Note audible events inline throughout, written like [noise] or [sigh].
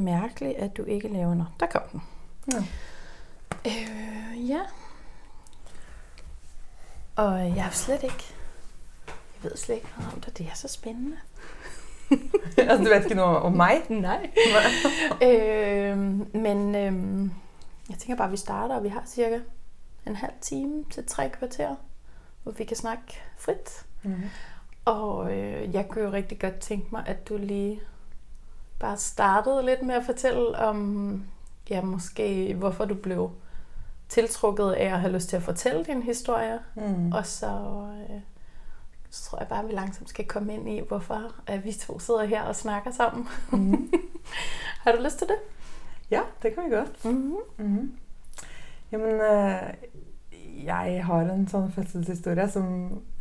mærkeligt, at du ikke laver noget. Der kom den. Ja. Øh, ja. Og jeg har slet ikke... Jeg ved slet ikke noget om det. Det er så spændende. [laughs] altså, du vet ikke noe om meg? Nej. [laughs] øh, men øh, jeg tænker bare, at vi starter, og vi har cirka en halv time til tre kvarter, hvor vi kan snakke frit. -hmm. Og øh, jeg kunne jo rigtig godt tænke mig, at du lige bare startede lidt med at fortælle om, ja, måske hvorfor du blev tiltrukket af at have lyst til at fortælle din historie. Mm. Og så, øh, så tror jeg bare, at vi langsomt skal komme ind i, hvorfor at vi to sidder her og snakker sammen. Mm. [laughs] Har du lyst til det? Ja, det kan vi godt. Mm-hmm. Mhm. Jamen, eh, jeg har en sånn fødselshistorie som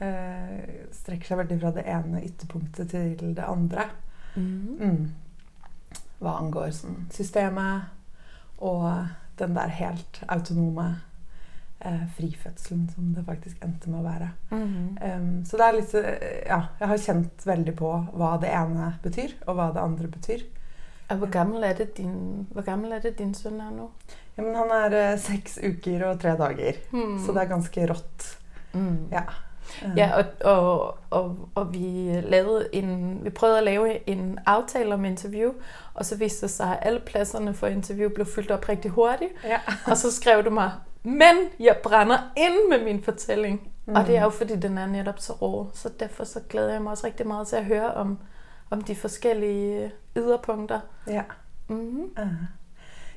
eh, strekker seg veldig fra det ene ytterpunktet til det andre. Mm. Mm. Hva angår sånn systemet og den der helt autonome eh, frifødselen som det faktisk endte med å være. Mm-hmm. um, så det er litt Ja, jeg har kjent veldig på hva det ene betyr, og hva det andre betyr. Hvor gammel er det din, er det din sønn er nå? Ja, men han er eh, seks uker og tre dager, Mm. så det er ganske rått. Mm. Ja. Ja, og, og, og, og vi, lavede en, vi prøvede at lave en aftale om interview, og så viste det sig, at alle pladserne for interview blev fyldt op rigtig hurtigt. ja. Og så skrev du mig, men jeg brænder ind med min fortælling. Mm. Og det er jo fordi, den er netop så rå. Så derfor så glæder jeg mig også rigtig meget til at høre om, om de forskellige yderpunkter. ja. Mm-hmm. Eh.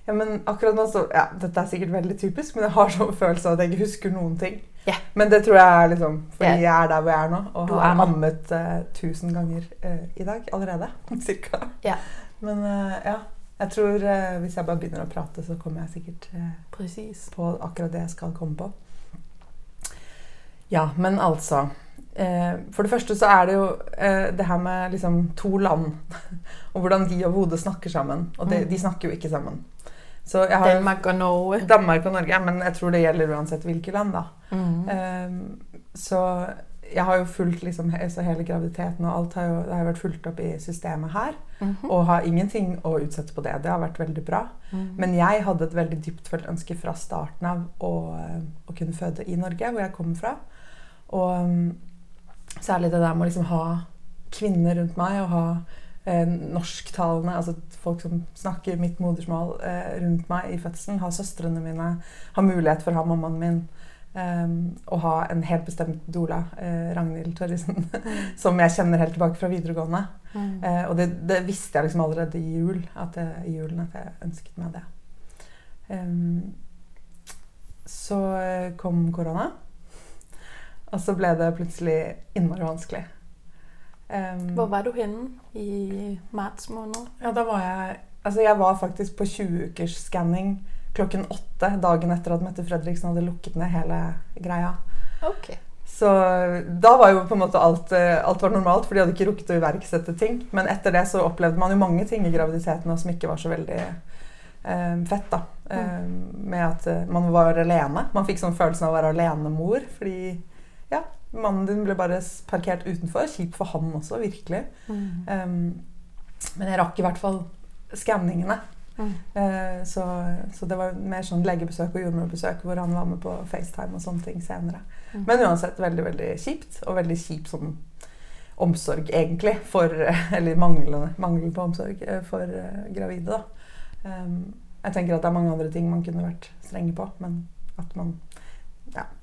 Ja, men akkurat nå så Ja, dette er sikkert veldig typisk, men jeg har sånn følelse av at jeg ikke husker noen ting. Ja. Men det tror jeg er liksom fordi yeah. jeg er der hvor jeg er nå, og Du har ammet uh, tusen ganger uh, i dag allerede. [laughs] Cirka. Yeah. Men uh, ja. Jeg tror hvis jeg bare begynner å prate, så kommer jeg sikkert på akkurat det jeg skal komme på. Ja, men altså For det første så er det jo det her med liksom to land, [laughs] og hvordan de overhodet snakker sammen. Og de, Mm. de snakker jo ikke sammen. Har Danmark og Norge. Danmark og Norge, men jeg tror det gjelder uansett hvilke land, da. Mm. Um, så jeg har jo fulgt liksom, så hele graviditeten og alt har jo, det har vært fulgt opp i systemet her. Mm-hmm. Og har ingenting å utsette på det. Det har vært veldig bra. Mm. Men jeg hadde et veldig dyptfølt ønske fra starten av å, eh, å kunne føde i Norge, hvor jeg kommer fra. Og um, særlig det der med å liksom ha kvinner rundt meg og ha eh, norsktalende, altså folk som snakker mitt modersmål eh, rundt meg i fødselen, ha søstrene mine, ha mulighet for å ha mammaen min, eh, og ha en helt bestemt doula, eh, Ragnhild Torrisen, [laughs] som jeg kjenner helt tilbake fra videregående. Mm. Eh, og det, det visste jeg liksom allerede i jul, at jeg, i julen at jeg ønsket meg det. Um, så eh, kom korona, og så ble det plutselig innmari vanskelig. Ehm, Hvor var du henne i mars måned? ja, da var jeg Altså, jeg var faktisk på 20 ukers skanning klokken åtte dagen etter at Mette Fredriksen hadde lukket ned hele greia. Okay. Så da var jo på en måte alt, eh, alt var normalt, for de hadde ikke rukket å iverksette ting. Men etter det så opplevde man jo mange ting i graviditeten som ikke var så veldig um, fett. da. Um, med at eh, man var alene. Man fikk sånn følelsen av å være alenemor. Fordi ja, mannen din ble bare parkert utenfor. Kjipt for han også, virkelig. Mm. Um, men jeg rakk i hvert fall skanningene. Mm. Uh, så, så det var mer sånn legebesøk og jordmorbesøk hvor han var med på FaceTime og sånne ting senere. Mm. Men uansett veldig veldig kjipt, og veldig kjip sånn omsorg egentlig for [laughs] Eller mangel på omsorg eh, for uh, gravide, da. Um, jeg tenker at det er mange andre ting man kunne vært strenge på, men at man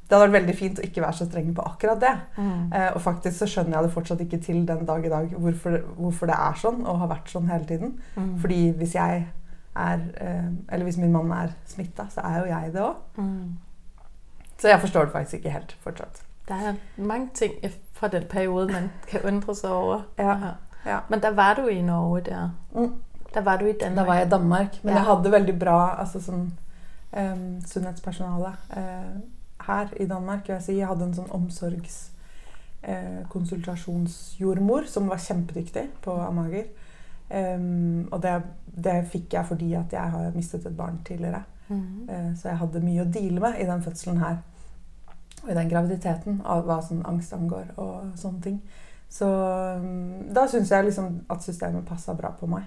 Det hadde vært veldig fint å ikke være så strenge på akkurat det. Mm. Eh, og faktisk så skjønner jeg det fortsatt ikke til den dag i dag hvorfor, hvorfor det er sånn og har vært sånn hele tiden. Mm. Fordi hvis jeg er eh, Eller hvis min mann er smitta, så er jo jeg det òg. Mm. Så jeg forstår det faktisk ikke helt fortsatt. Det er mange ting fra den perioden man kan undre seg over. Ja. Ja. Men der var du i Norge der. Mm. Der var du i Danmark. Da var jeg i Danmark, men Ja. jeg hadde veldig bra altså sånn, em, sunnhetspersonale eh, her i Danmark. Jeg, si. jeg hadde en sånn omsorgskonsultasjonsjordmor eh, som var kjempedyktig på Amager. Um, og det, det fikk jeg fordi at jeg har mistet et barn tidligere. Mm. Uh, så jeg hadde mye å deale med i den fødselen her. Og i den graviditeten, av hva sånn angst angår og sånne ting. Så um, da syns jeg liksom at systemet passa bra på meg.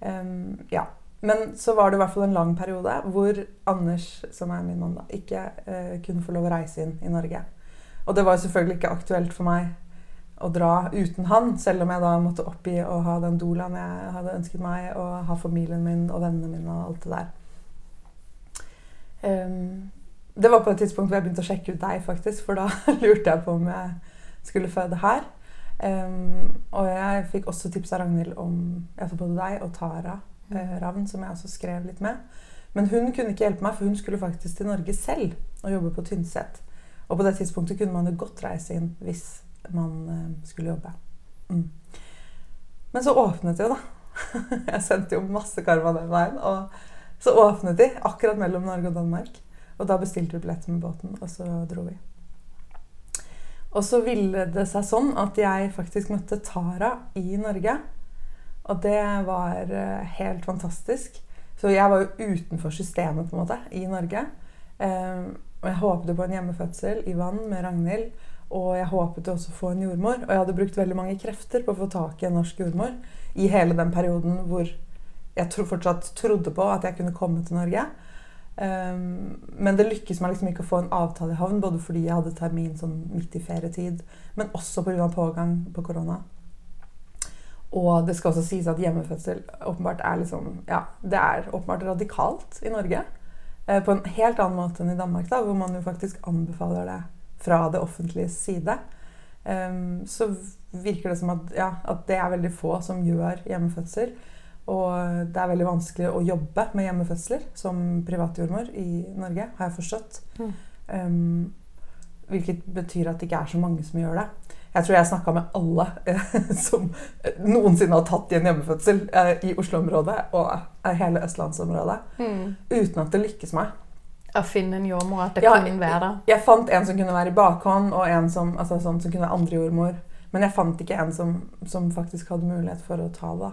Um, ja. Men så var det i hvert fall en lang periode hvor Anders, som er min mann, da, ikke eh, kunne få lov å reise inn i Norge. Og det var selvfølgelig ikke aktuelt for meg å dra uten han, selv om jeg da måtte oppgi å ha den dolaen jeg hadde ønsket meg, og ha familien min og vennene mine og alt det der. Um, det var på et tidspunkt hvor jeg begynte å sjekke ut deg, faktisk, for da [laughs] lurte jeg på om jeg skulle føde her. Um, og jeg fikk også tips av Ragnhild om jeg både deg og Tara eh, Ravn, som jeg også skrev litt med. Men hun kunne ikke hjelpe meg, for hun skulle faktisk til Norge selv og jobbe på Tynset. Og på det tidspunktet kunne man jo godt reise inn hvis man eh, skulle jobbe. Mm. Men så åpnet jo, da. [laughs] Jeg sendte jo masse karma den veien. Og så åpnet de akkurat mellom Norge og Danmark. Og da bestilte vi billetter med båten, og så dro vi. Og så ville det seg sånn at jeg faktisk møtte Tara i Norge. Og det var eh, helt fantastisk. Så jeg var jo utenfor systemet på en måte, i Norge. Eh, og jeg håpet på en hjemmefødsel i vann med Ragnhild. Og jeg håpet også å få en jordmor. Og jeg hadde brukt veldig mange krefter på å få tak i en norsk jordmor i hele den perioden hvor jeg fortsatt trodde på at jeg kunne komme til Norge. Um, men det lykkes meg liksom ikke å få en avtale i havn, både fordi jeg hadde termin sånn midt i ferietid, men også pga. pågang på korona. Og det skal også sies at hjemmefødsel åpenbart er liksom, ja, det er åpenbart radikalt i Norge. Eh, på en helt annen måte enn i Danmark, da, hvor man jo faktisk anbefaler det fra det offentliges side. Um, så virker det som at, ja, at, det er veldig få som gjør hjemmefødsel. Og det er veldig vanskelig å jobbe med hjemmefødsler som privatjordmor i Norge, har jeg forstått. Mm. Um, hvilket betyr at det ikke er så mange som gjør det. Jeg tror jeg snakka med alle eh, [laughs] som noensinne har tatt i en hjemmefødsel eh, i Oslo-området og eh, hele østlandsområdet, mm. uten at det lykkes meg. Å finne en jordmor, at det ja, kunne være der? Jeg fant en som kunne være i bakhånd, og en som, altså, sånn, som kunne være andre jordmor. Men jeg fant ikke en som, som faktisk hadde mulighet for å ta det.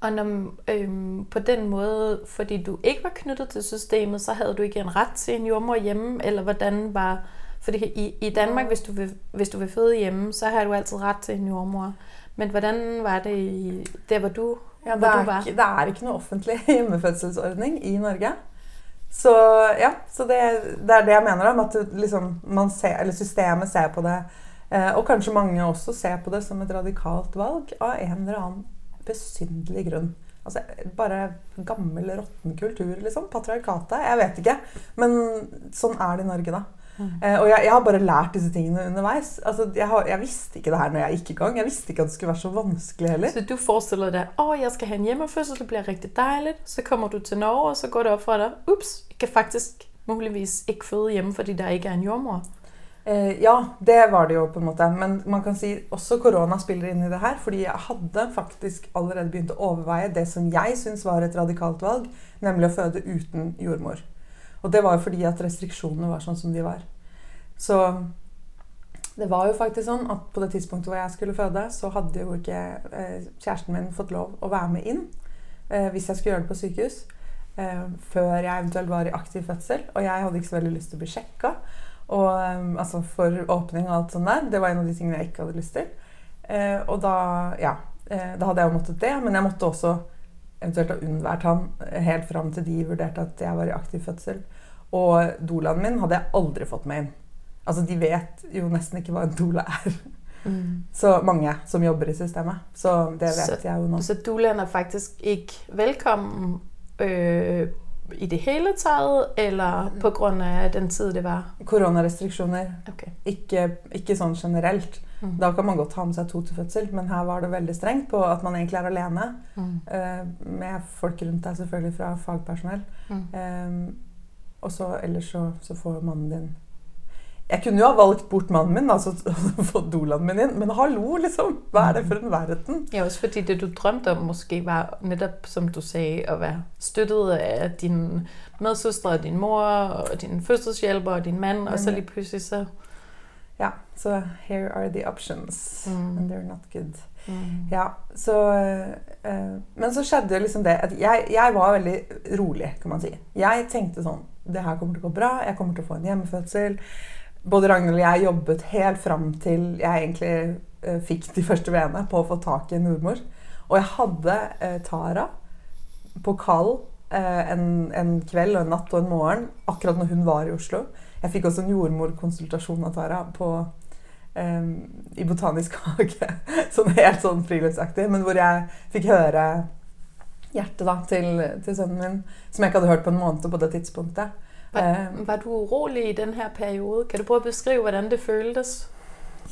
Og når, øhm, på den måten, fordi du ikke var knyttet til systemet, så hadde du ikke en rett til en jordmor hjemme, eller hvordan var fordi i, i Danmark, hvis du, vil, hvis du vil føde hjemme, så har du altid ret til en jordmor. Men hvordan var det i, der, hvor du, ja, hvor du var? Ikke, det er ikke noe offentlig [laughs] hjemmefødselsordning i Norge. Så ja, så det, det er det jeg mener om at liksom, ser, systemet ser på det, eh, og kanskje mange også ser på det som et radikalt valg av en eller annen besynderlig grunn. Altså, bare gammel, råtten kultur, liksom. Patriarkatet. Jeg vet ikke. Men sånn er det i Norge, da. Uh, og jeg, jeg, har bare lært disse tingene underveis. Altså, jeg, har, jeg, visste ikke det her når jeg gikk i gang. Jeg visste ikke at det skulle være så vanskelig heller. Så du forestiller deg å, jeg skal ha en hjemmefødsel, det blir riktig deilig. Så kommer du til Norge, og så går det opp for deg Ops, jeg kan faktisk muligvis ikke føde hjemme fordi det ikke er en jordmor. Uh, ja, det var det jo på en måte. Men man kan si også korona spiller inn i det her. Fordi jeg hadde faktisk allerede begynt å overveie det som jeg syns var et radikalt valg, nemlig å føde uten jordmor. Og det var jo fordi at restriksjonene var sånn som de var. Så det var jo faktisk sånn at på det tidspunktet hvor jeg skulle føde, så hadde jo ikke eh, kjæresten min fått lov å være med inn eh, hvis jeg skulle gjøre det på sykehus. Eh, før jeg eventuelt var i aktiv fødsel. Og jeg hadde ikke så veldig lyst til å bli sjekka. Og, altså for åpning og alt sånt der. Det var en av de tingene jeg ikke hadde lyst til. og da, ja, da hadde jeg jo måttet det. Men jeg måtte også eventuelt ha unnvært han helt fram til de vurderte at jeg var i aktiv fødsel. Og dolaen min hadde jeg aldri fått med inn. Altså, De vet jo nesten ikke hva en dola er. Mm. Så mange som jobber i systemet. Så det vet så, jeg jo nå. Så dolaen er faktisk ikke velkommen øh, i det hele tatt, eller pga. den tid det var? Koronarestriksjoner. Okay. Ikke, ikke, sånn generelt. Mm. Da kan man godt ha med seg to til fødsel, men her var det veldig strengt på at man egentlig er alene. Mm. Uh, med folk rundt deg, selvfølgelig fra fagpersonell. Um, og så ellers så, så, får mannen din Jeg kunne jo ha valgt bort mannen min, altså [laughs] fått dolaen min inn, men hallo, liksom! Hva er det for en verden? Ja, også fordi det du drømte om, måske var nettopp, som du sier, å være støttet av din medsøster og din mor og din fødselshjelper og din mann, og så lige plutselig så Ja, så here are the options, mm. and they're not good. Mm. Ja, så øh, Men så skjedde liksom det at jeg, jeg var veldig rolig, kan man si. Jeg tenkte sånn det her kommer til å gå bra, jeg kommer til å få en hjemmefødsel. Både Ragnhild og jeg jobbet helt fram til jeg egentlig uh, fikk de første veene på å få tak i en jordmor. Og jeg hadde eh, Tara på kall eh, en, en kveld og en natt og en morgen akkurat når hun var i Oslo. Jeg fikk også en jordmorkonsultasjon av Tara på, eh, i Botanisk [laughs] hage. Sånn helt sånn friluftsaktig. Men hvor jeg fikk høre hjertet da, til, til, sønnen min, som jeg ikke hadde hørt på en måned på det tidspunktet. Var, eh, var du urolig i denne perioden? Kan du prøve å beskrive hvordan det føltes?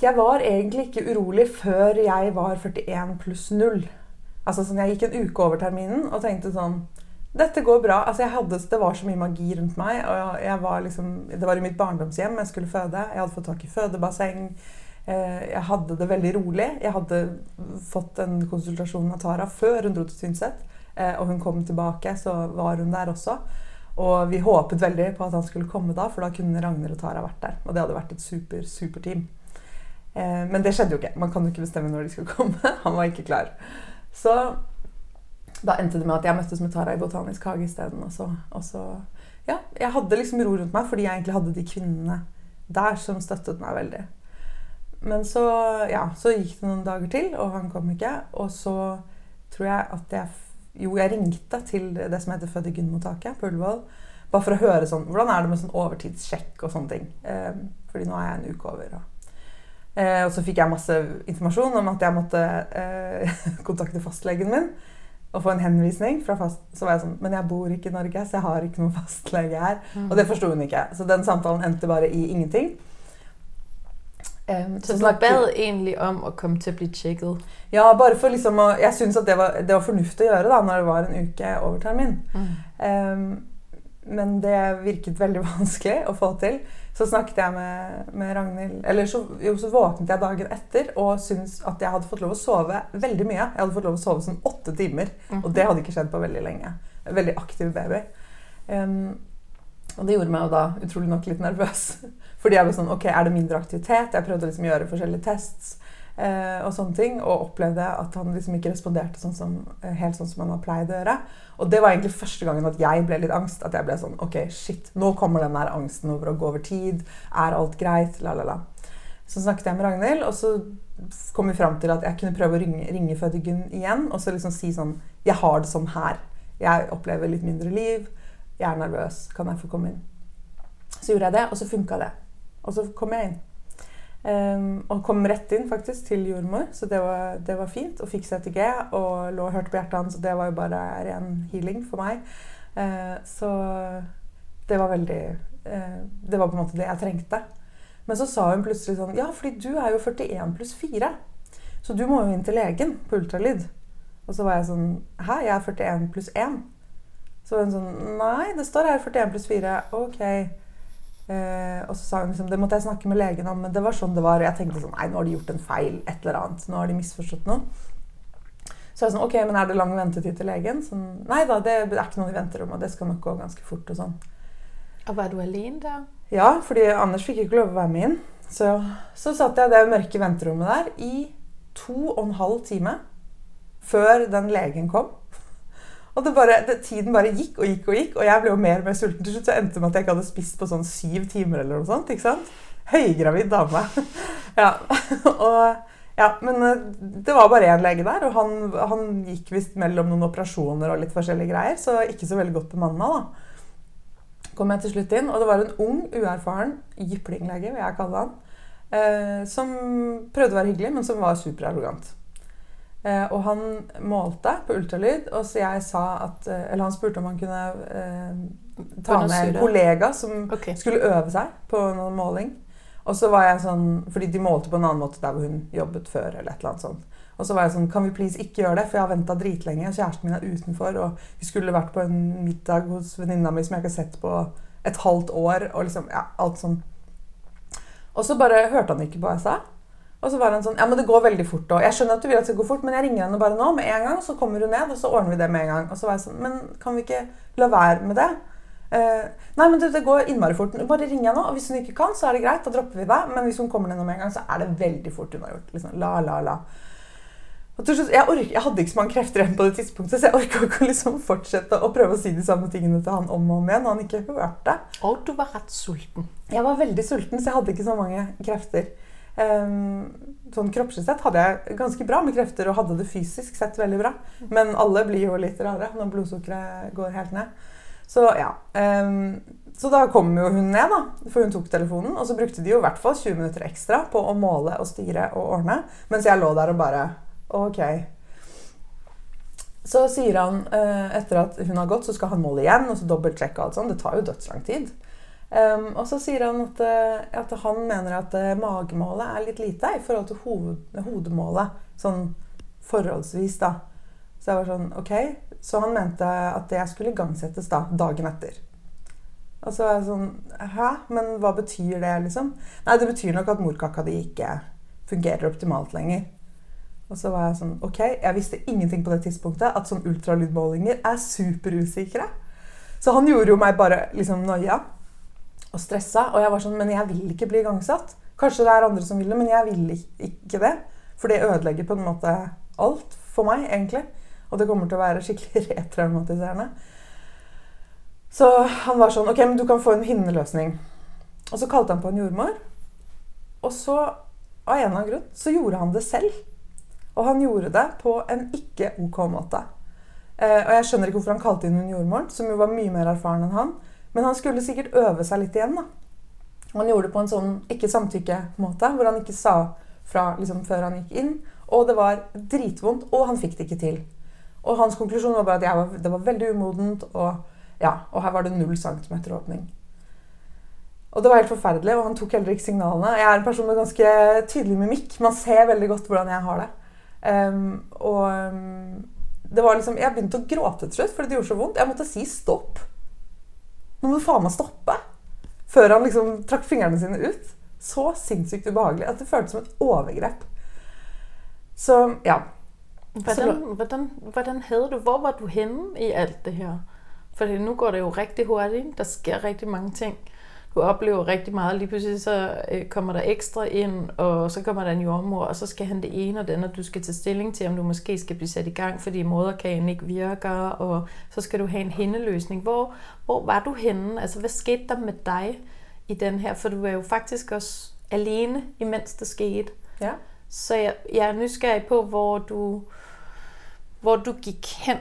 Jeg var egentlig ikke urolig før jeg var 41 pluss 0. Altså sånn, Jeg gikk en uke over terminen og tenkte sånn Dette går bra. Altså jeg hadde, Det var så mye magi rundt meg. og jeg var liksom, Det var i mitt barndomshjem jeg skulle føde. Jeg hadde fått tak i fødebasseng. Eh, jeg hadde det veldig rolig. Jeg hadde fått en konsultasjon med Tara før hun dro til Tynset. Eh, og hun kom tilbake, så var hun der også. Og vi håpet veldig på at han skulle komme da, for da kunne Ragnhild og Tara vært der. Og det hadde vært et super, super team. Eh, men det skjedde jo ikke. Man kan jo ikke bestemme når de skulle [laughs] komme. Han var ikke klar. Så da endte det med at jeg møttes med Tara i Botanisk hage isteden. Og, så, og så Ja, jeg hadde liksom ro rundt meg fordi jeg egentlig hadde de kvinnene der som støttet meg veldig. Men så, ja, så gikk det noen dager til, og han kom ikke. Og så tror jeg at jeg jo, jeg ringte til det som heter Født i Gunn-mottaket på Ullevål. Bare for å høre sånn, hvordan er det med sånn overtidssjekk og sånne ting. Eh, fordi nå er jeg en uke over. Og, eh, og så fikk jeg masse informasjon om at jeg måtte eh, [laughs] kontakte fastlegen min og få en henvisning. fra fast, Så var jeg sånn Men jeg bor ikke i Norge, så jeg har ikke noen [laughs] fastlege her. Mm. Og det forsto hun ikke. Så den samtalen endte bare i ingenting. Um, så, så du bad egentlig om å komme til å bli sjekket? Ja, bare for liksom å Jeg syns at det var, det var, fornuftig å gjøre da når det var en uke over termin. Mm. Um, men det virket veldig [laughs] vanskelig å få til. Så snakket jeg med, med Ragnhild Eller så, jo, så, våknet jeg dagen etter og syntes at jeg hadde fått lov å sove veldig mye. Jeg hadde fått lov å sove sånn åtte timer, mm. og det hadde ikke skjedd på veldig lenge. Veldig aktiv baby. Um, og det gjorde meg jo da utrolig nok litt nervøs. Fordi jeg ble sånn Ok, er det mindre aktivitet? Jeg prøvde liksom å gjøre forskjellige tests eh, og sånne ting. Og opplevde at han liksom ikke responderte sånn som, eh, helt sånn som han har pleid å gjøre. Og det var egentlig første gangen at jeg ble litt angst. At jeg ble sånn Ok, shit, nå kommer den der angsten over å gå over tid. Er alt greit? La, la, la. Så snakket jeg med Ragnhild, og så kom vi fram til at jeg kunne prøve å ringe, ringe Fødegunn igjen og så liksom si sånn Jeg har det sånn her. Jeg opplever litt mindre liv. Jeg er nervøs. Kan jeg få komme inn? Så gjorde jeg det, og så funka det. Og så kom jeg inn. Um, og kom rett inn faktisk til jordmor, så det var, det var fint. Og fikk CTG og lå og hørte på hjertet hans, og det var jo bare ren healing for meg. Uh, så det var veldig uh, Det var på en måte det jeg trengte. Men så sa hun plutselig sånn Ja, fordi du er jo 41 pluss 4. Så du må jo inn til legen på ultralyd. Og så var jeg sånn Hæ, jeg er 41 pluss 1. Så var hun sånn Nei, det står her 41 pluss 4. Ok. Eh, og så sa hun liksom Det måtte jeg snakke med legen om, men det var sånn det var. Og jeg tenkte sånn Nei, nå har de gjort en feil. Et eller annet. Nå har de misforstått noe. Så jeg sånn Ok, men er det lang ventetid til legen? Sånn, Nei da, det er ikke noe i venterommet. Det skal nok gå ganske fort og sånn. Og Var du alene da? Ja, fordi Anders fikk ikke lov å være med inn. Så, så satt jeg i det mørke venterommet der i to og en halv time før den legen kom. Og det bare, det, tiden bare gikk og gikk og gikk, og jeg ble jo mer og mer sulten. Til slutt så endte det med at jeg ikke hadde spist på sånn syv timer eller noe sånt. ikke sant? Høygravid dame. [laughs] ja. [laughs] og, ja, Men eh, det var bare én lege der, og han, han gikk visst mellom noen operasjoner og litt forskjellige greier, så ikke så veldig godt bemanna, da. Kom jeg til slutt inn, og det var en ung, uerfaren jyplinglege, vil jeg kalle han, eh, som prøvde å være hyggelig, men som var superarrogant. Eh, og han målte på ultralyd, og så jeg sa at eh, Eller han spurte om han kunne eh, ta med en kollega som okay. skulle øve seg på noen måling. Og så var jeg sånn, Fordi de målte på en annen måte der hvor hun jobbet før. eller et eller annet sånt. Og så var jeg sånn Kan vi please ikke gjøre det? For jeg har venta dritlenge, og kjæresten min er utenfor. Og vi skulle vært på en middag hos venninna mi som jeg ikke har sett på et halvt år. Og liksom, ja, alt sånn. Og så bare hørte han ikke på hva jeg sa. Og så var han sånn Ja, men det går veldig fort. òg. jeg skjønner at du vil at det skal gå fort, men jeg ringer henne bare nå med en gang, så kommer hun ned, og så ordner vi det med en gang. Og så var jeg sånn Men kan vi ikke la være med det? Uh, nei, men det, det går innmari fort. Bare ring henne nå. Og hvis hun ikke kan, så er det greit. Da dropper vi det. Men hvis hun kommer ned med en gang, så er det veldig fort hun har gjort. Liksom, la, la, la. Og til slutt, jeg, orker, jeg, hadde ikke så mange krefter igjen på det tidspunktet, så jeg orka ikke liksom fortsette å prøve å si de samme tingene til han om og om igjen. Og han ikke hørte. Og du var rett sulten. Jeg var veldig sulten, så jeg hadde ikke så mange krefter. Um, sånn kroppslig sett hadde jeg ganske bra med krefter og hadde det fysisk sett veldig bra. Men alle blir jo litt rare når blodsukkeret går helt ned. Så ja. Um, så da kom jo hun ned, da, for hun tok telefonen. Og så brukte de jo i hvert fall 20 minutter ekstra på å måle og styre og ordne. Mens jeg lå der og bare OK. Så sier han uh, etter at hun har gått, så skal han måle igjen og så dobbeltsjekke alt sånt. Det tar jo dødslang tid. Um, og så sier han at, uh, at han mener at uh, magemålet er litt lite i forhold til hoved, hodemålet. Sånn forholdsvis, da. Så jeg var sånn OK. Så han mente at det skulle igangsettes da, dagen etter. Og så er jeg sånn Hæ? Men hva betyr det, liksom? Nei, det betyr nok at morkaka di ikke fungerer optimalt lenger. Og så var jeg sånn OK, jeg visste ingenting på det tidspunktet at sånn ultralydmålinger er superusikre. Så han gjorde jo meg bare liksom noia og stressa. Og jeg var sånn Men jeg vil ikke bli igangsatt. Kanskje det er andre som vil det, men jeg vil ikke det. For det ødelegger på en måte alt for meg, egentlig. Og det kommer til å være skikkelig [laughs] retraumatiserende. Så han var sånn OK, men du kan få en hinneløsning. Og så kalte han på en jordmor. Og så, av en eller annen grunn, så gjorde han det selv. Og han gjorde det på en ikke OK måte. Eh, og jeg skjønner ikke hvorfor han kalte inn en jordmor, som jo var mye mer erfaren enn han. Men han skulle sikkert øve seg litt igjen. da. Han gjorde det på en sånn ikke samtykke-måte, hvor han ikke sa fra liksom, før han gikk inn. Og det var dritvondt, og han fikk det ikke til. Og hans konklusjon var bare at var, det var veldig umodent. og ja, og her var det null centimeter åpning. Og det var helt forferdelig, og han tok heller ikke signalene. Jeg er en person med ganske tydelig mimikk. Man ser veldig godt hvordan jeg har det. Um, og um, det var liksom, Jeg begynte å gråte til slutt fordi det gjorde så vondt. Jeg måtte si stopp. Nå må du faen meg stoppe. Før han liksom trakk fingrene sine ut. Så sinnssykt ubehagelig at det føltes som et overgrep. Så ja. Hvordan, hvordan, hvordan du Hvor var du henne i alt det her? For nå går det jo riktig hurtigt. Der skjer riktig mange ting. Du oplever rigtig meget. Lige pludselig så øh, kommer der ekstra ind, og så kommer der en jordmor, og så skal han det ene og det andet. Du skal tage stilling til, om du måske skal blive sat i gang, fordi moderkagen ikke virker, og så skal du have en hændeløsning. Hvor, hvor var du henne? Altså, hvad skete der med dig i den her? For du var jo faktisk også alene, imens det skete. Ja. Så jeg, jeg er nysgerrig på, hvor du, hvor du gik hen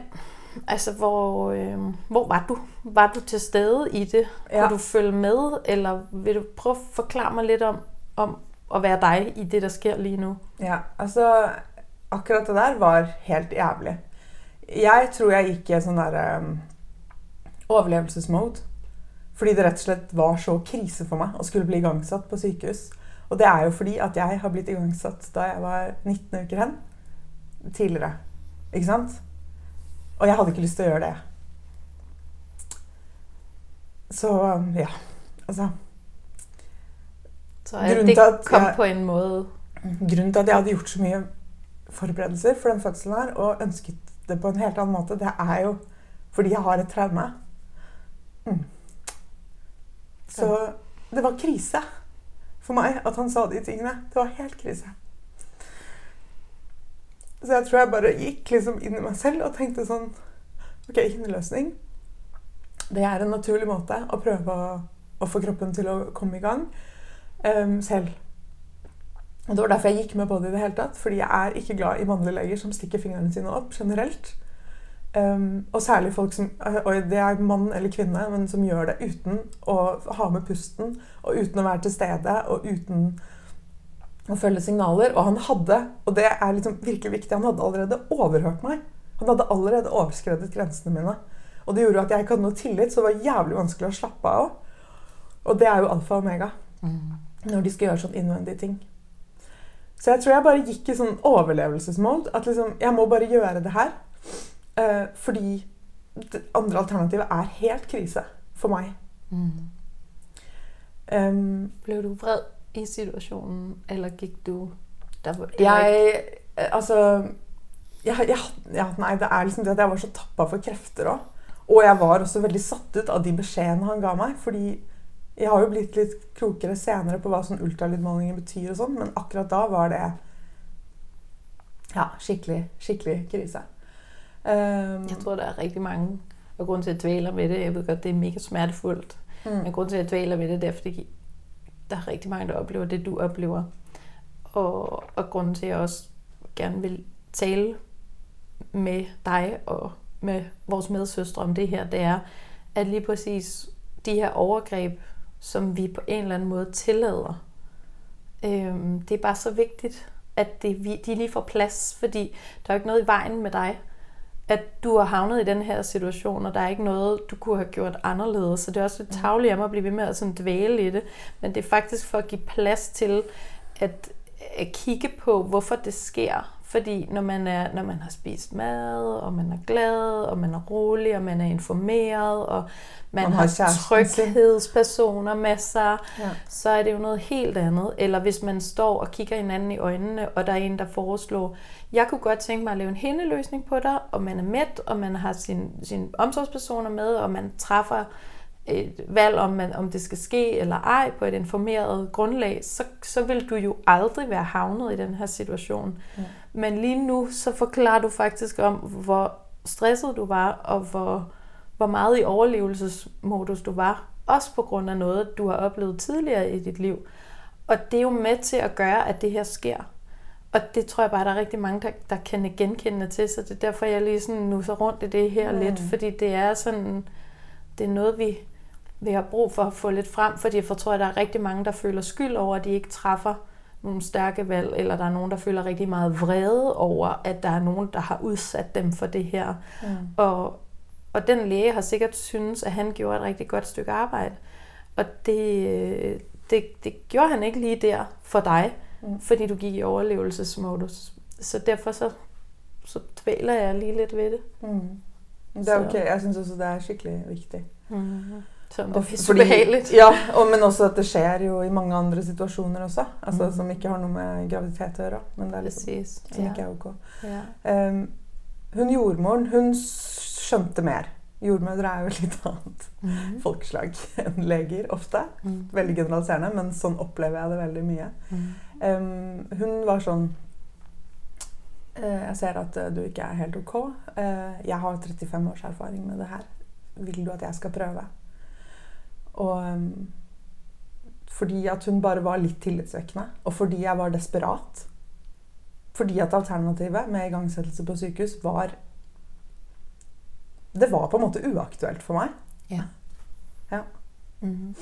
Altså, hvor, øh, hvor var du? Var du til stede i det? Ja. Kunne du følge med? Eller vil du prøve at forklare mig lidt om, om at være dig i det, der sker lige nu? Ja, altså akkurat det der var helt jævlig. Jeg tror jeg gikk i en sånn der øh, overlevelsesmode. Fordi det rett og slett var så krise for meg å skulle bli igangsatt på sykehus. Og det er jo fordi at jeg har blitt igangsatt da jeg var 19 uker hen. Tidligere. Ikke sant? Og jeg hadde ikke lyst til å gjøre det. Så ja. Altså Så det kom jeg, på en måte Grunnen til at jeg hadde gjort så mye forberedelser for den fødselen her, og ønsket det på en helt annen måte, det er jo fordi jeg har et traume. Mm. Så det var krise for meg at han sa de tingene. Det var helt krise. Så jeg tror jeg bare gikk liksom inn i meg selv og tenkte sånn OK, hinnerløsning. Det er en naturlig måte å prøve å, å få kroppen til å komme i gang um, selv. Og Det var derfor jeg gikk med på det i det hele tatt. Fordi jeg er ikke glad i mannlige leger som stikker fingrene sine opp generelt. Um, og særlig folk som og det er mann eller kvinne, men som gjør det uten å ha med pusten og uten å være til stede og uten og følge signaler. Og han hadde, og det er liksom virkelig viktig, han hadde allerede overhørt meg. Han hadde allerede overskredet grensene mine. Og det gjorde at jeg ikke hadde noe tillit, så det var jævlig vanskelig å slappe av. Og det er jo alfa og omega mm. når de skal gjøre sånn innvendige ting. Så jeg tror jeg bare gikk i sånn overlevelsesmål. At liksom, jeg må bare gjøre det her. Eh, fordi det andre alternativet er helt krise for meg. Mm. Um, Ble du vred? I situasjonen, eller gikk du der, Jeg Altså jeg, jeg, ja, Nei, det er liksom det at jeg var så tappa for krefter òg. Og jeg var også veldig satt ut av de beskjedene han ga meg. Fordi jeg har jo blitt litt klokere senere på hva sånn ultralydmålinger betyr, og sånn, men akkurat da var det ja, skikkelig, skikkelig krise. Um, jeg tror det er riktig mange og grunnen til at jeg tviler ved det Jeg vet godt det er mega smertefullt, mm. men grunnen til at jeg tviler ved det, det er fordi der er rigtig mange, der oplever det, du oplever. Og, og grunden til, at jeg også gerne vil tale med dig og med vores medsøstre om det her, det er, at lige præcis de her overgreb, som vi på en eller anden måde tillader, øhm, det er bare så vigtigt, at det, de lige får plads, fordi der er ikke noget i vejen med dig, at du har havnet i den her situation, og der er ikke noget, du kunne have gjort anderledes. Så det er også lidt tavligt af mig at blive ved med at sådan dvæle i det. Men det er faktisk for at give plads til at, at kigge på, hvorfor det sker. Fordi når man, er, når man har spist mad, og man er glad, og man er rolig, og man er informeret, og man, man har, har tryghedspersoner med sig, ja. så er det jo noget helt andet. Eller hvis man står og kigger hinanden i øjnene, og der er en, der foreslår, jeg kunne godt tænke mig at lave en hændeløsning på dig, og man er mæt, og man har sine sin omsorgspersoner med, og man træffer et valg, om, man, om det skal ske eller ej på et informeret grundlag, så, så vil du jo aldrig være havnet i den her situation. Ja. Men lige nu, så forklarer du faktisk om, hvor stresset du var, og hvor, hvor meget i overlevelsesmodus du var. Også på grund af noget, du har oplevet tidligere i dit liv. Og det er jo med til at gøre, at det her sker. Og det tror jeg bare, der er rigtig mange, der, der kan genkende til, så det er derfor, jeg lige sådan nu rundt i det her mm. lidt, fordi det er sådan, det er noget, vi, vi har brug for at få lidt frem, fordi jeg tror, at der er rigtig mange, der føler skyld over, at de ikke træffer nogle stærke valg, eller der er nogen, der føler rigtig meget vrede over, at der er nogen, der har udsat dem for det her. Mm. Og, og den læge har sikkert synes, at han gjorde et rigtig godt stykke arbejde. Og det, det, det gjorde han ikke lige der for dig, mm. fordi du gik i overlevelsesmodus. Så derfor så, så dvæler jeg lige lidt ved det. Mm. Det er okay. Jeg synes også, det er skikkelig vigtigt. Mm. Som det er ubehageligt. Ja, og, men også at det skjer jo i mange andre situasjoner også. Altså, mm. Som ikke har noe med graviditet å gjøre. Men det er liksom, Precis. som ja. ikke er ok. Ja. Um, hun jordmoren, hun skjønte mer. Jordmødre er jo et litt annet mm. folkeslag enn leger ofte. Mm. Veldig generaliserende, men sånn opplever jeg det veldig mye. Um, hun var sånn uh, Jeg ser at uh, du ikke er helt ok. Uh, jeg har 35 års erfaring med det her. Vil du at jeg skal prøve? Og um, fordi at hun bare var litt tillitsvekkende. Og fordi jeg var desperat. Fordi at alternativet med igangsettelse på sykehus var Det var på en måte uaktuelt for meg. Ja. ja. Mm -hmm.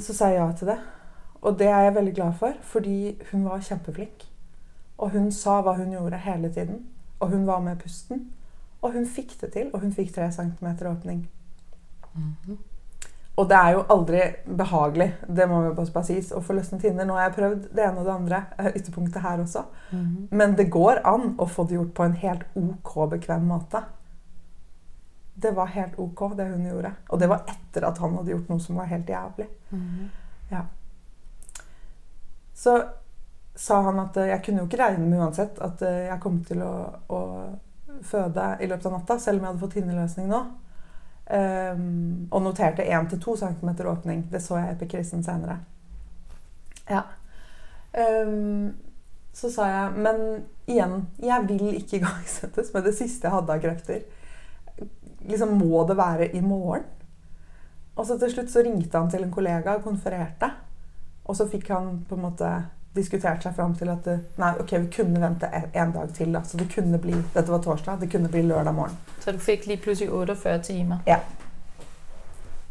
Så sa jeg ja til det. Og det er jeg veldig glad for, fordi hun var kjempeflink. Og hun sa hva hun gjorde hele tiden. Og hun var med pusten. Og hun fikk det til, og hun fikk tre centimeter åpning. -hmm. Og det er jo aldri behagelig, det må vi bare sies, å få løsnet hinner. Nå har jeg prøvd det ene og det andre eh, ytterpunktet her også. Mm -hmm. Men det går an å få det gjort på en helt OK bekvem måte. Det var helt OK, det hun gjorde. Og det var etter at han hadde gjort noe som var helt jævlig. Mm -hmm. Ja. Så sa han at eh, jeg kunne jo ikke regne med uansett at eh, jeg kom til å, å føde i løpet av natta, selv om jeg hadde fått hinneløsning nå. Um, og noterte 1-2 cm åpning. Det så jeg i epikrisen senere. Ja. Um, så sa jeg Men igjen, jeg vil ikke [laughs] igangsettes med det siste jeg hadde av krefter. Liksom, Må det være i morgen? Og så til slutt så ringte han til en kollega og konfererte. Og så fikk han på en måte diskutert seg fram til at det, nei, ok, vi kunne vente en dag til. Da. Så det kunne bli, dette var torsdag, det kunne bli lørdag morgen. Så du fikk lige plutselig 48 timer? Ja.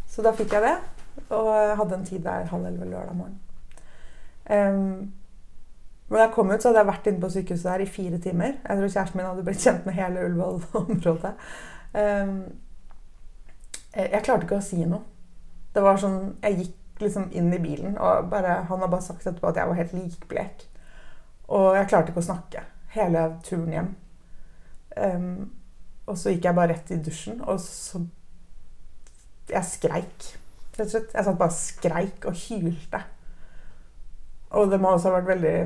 Så da fikk jeg det. Og hadde en tid der halv elleve lørdag morgen. Um, når jeg kom ut, så hadde jeg vært inne på sykehuset der i fire timer. Jeg tror kjæresten min hadde blitt kjent med hele Ullevål-området. Um, jeg klarte ikke å si noe. Det var sånn, Jeg gikk liksom inn i bilen, og bare, han har bare sagt etterpå at jeg var helt likblek. Og jeg klarte ikke å snakke hele turen hjem. Um, og så gikk jeg bare rett i dusjen, og så Jeg skreik, rett og slett. Jeg satt bare og skreik og hylte. Og det må også ha vært veldig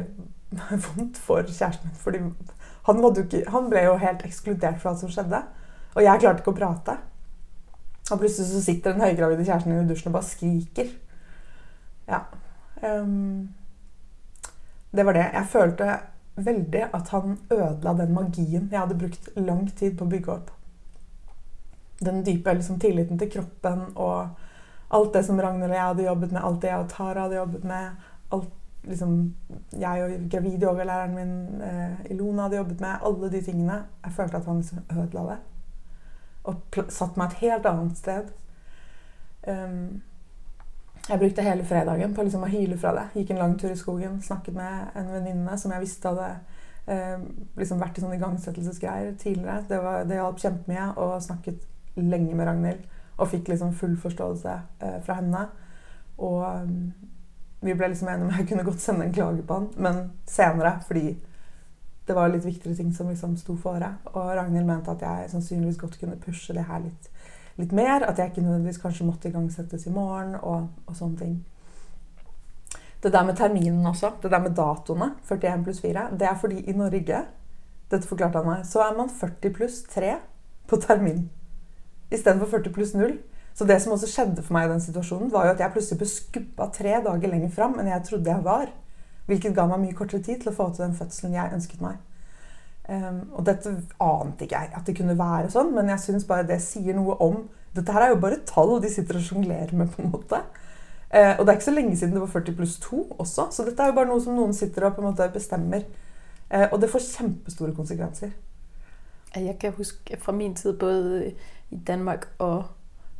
[laughs] vondt for kjæresten min, fordi han, ikke, han ble jo helt ekskludert fra alt som skjedde. Og jeg klarte ikke å prate. Og plutselig så sitter den høygravide kjæresten din i dusjen og bare skriker. Ja. Um, det var det. Jeg følte veldig at han ødela den magien jeg hadde brukt lang tid på å bygge opp. Den dype liksom, tilliten til kroppen og alt det som Ragnhild og jeg hadde jobbet med, alt det jeg og Tara hadde jobbet med. Alt liksom, jeg og gravid-yogalæreren min eh, Ilona hadde jobbet med. Alle de tingene. Jeg følte at han liksom ødela det. Og satt meg et helt annet sted. Um, jeg brukte hele fredagen på liksom å hyle fra det. Gikk en lang tur i skogen, snakket med en venninne som jeg visste hadde eh, liksom vært i sånne igangsettelsesgreier tidligere. Det, var, det hjalp kjempemye. Og snakket lenge med Ragnhild. Og fikk liksom full forståelse eh, fra henne. Og um, vi ble liksom enige om jeg kunne godt sende en klage på han, men senere, fordi det var litt viktigere ting som liksom sto fore. Og Ragnhild mente at jeg sannsynligvis godt kunne pushe det her litt, litt mer. At jeg ikke nødvendigvis kanskje måtte igangsettes i morgen, og, og, sånne ting. Det der med terminen også, det der med datoene, 41 pluss 4, det er fordi i Norge dette forklarte han meg, så er man 40 pluss 3 på termin. Istedenfor 40 pluss 0. Så det som også skjedde for meg i den situasjonen, var jo at jeg plutselig ble skubba tre dager lenger fram enn jeg trodde jeg var. Hvilket ga meg mye kortere tid til å få til den fødselen jeg ønsket meg. Um, og dette ante ikke jeg at det kunne være sånn, men jeg syns bare det sier noe om Dette her er jo bare tall de sitter og sjonglerer med, på en måte. Uh, og det er ikke så lenge siden det var 40 pluss 2 også, så dette er jo bare noe som noen sitter og på en måte bestemmer. Uh, og det får kjempestore konsekvenser. Jeg kan huske fra min tid både i Danmark og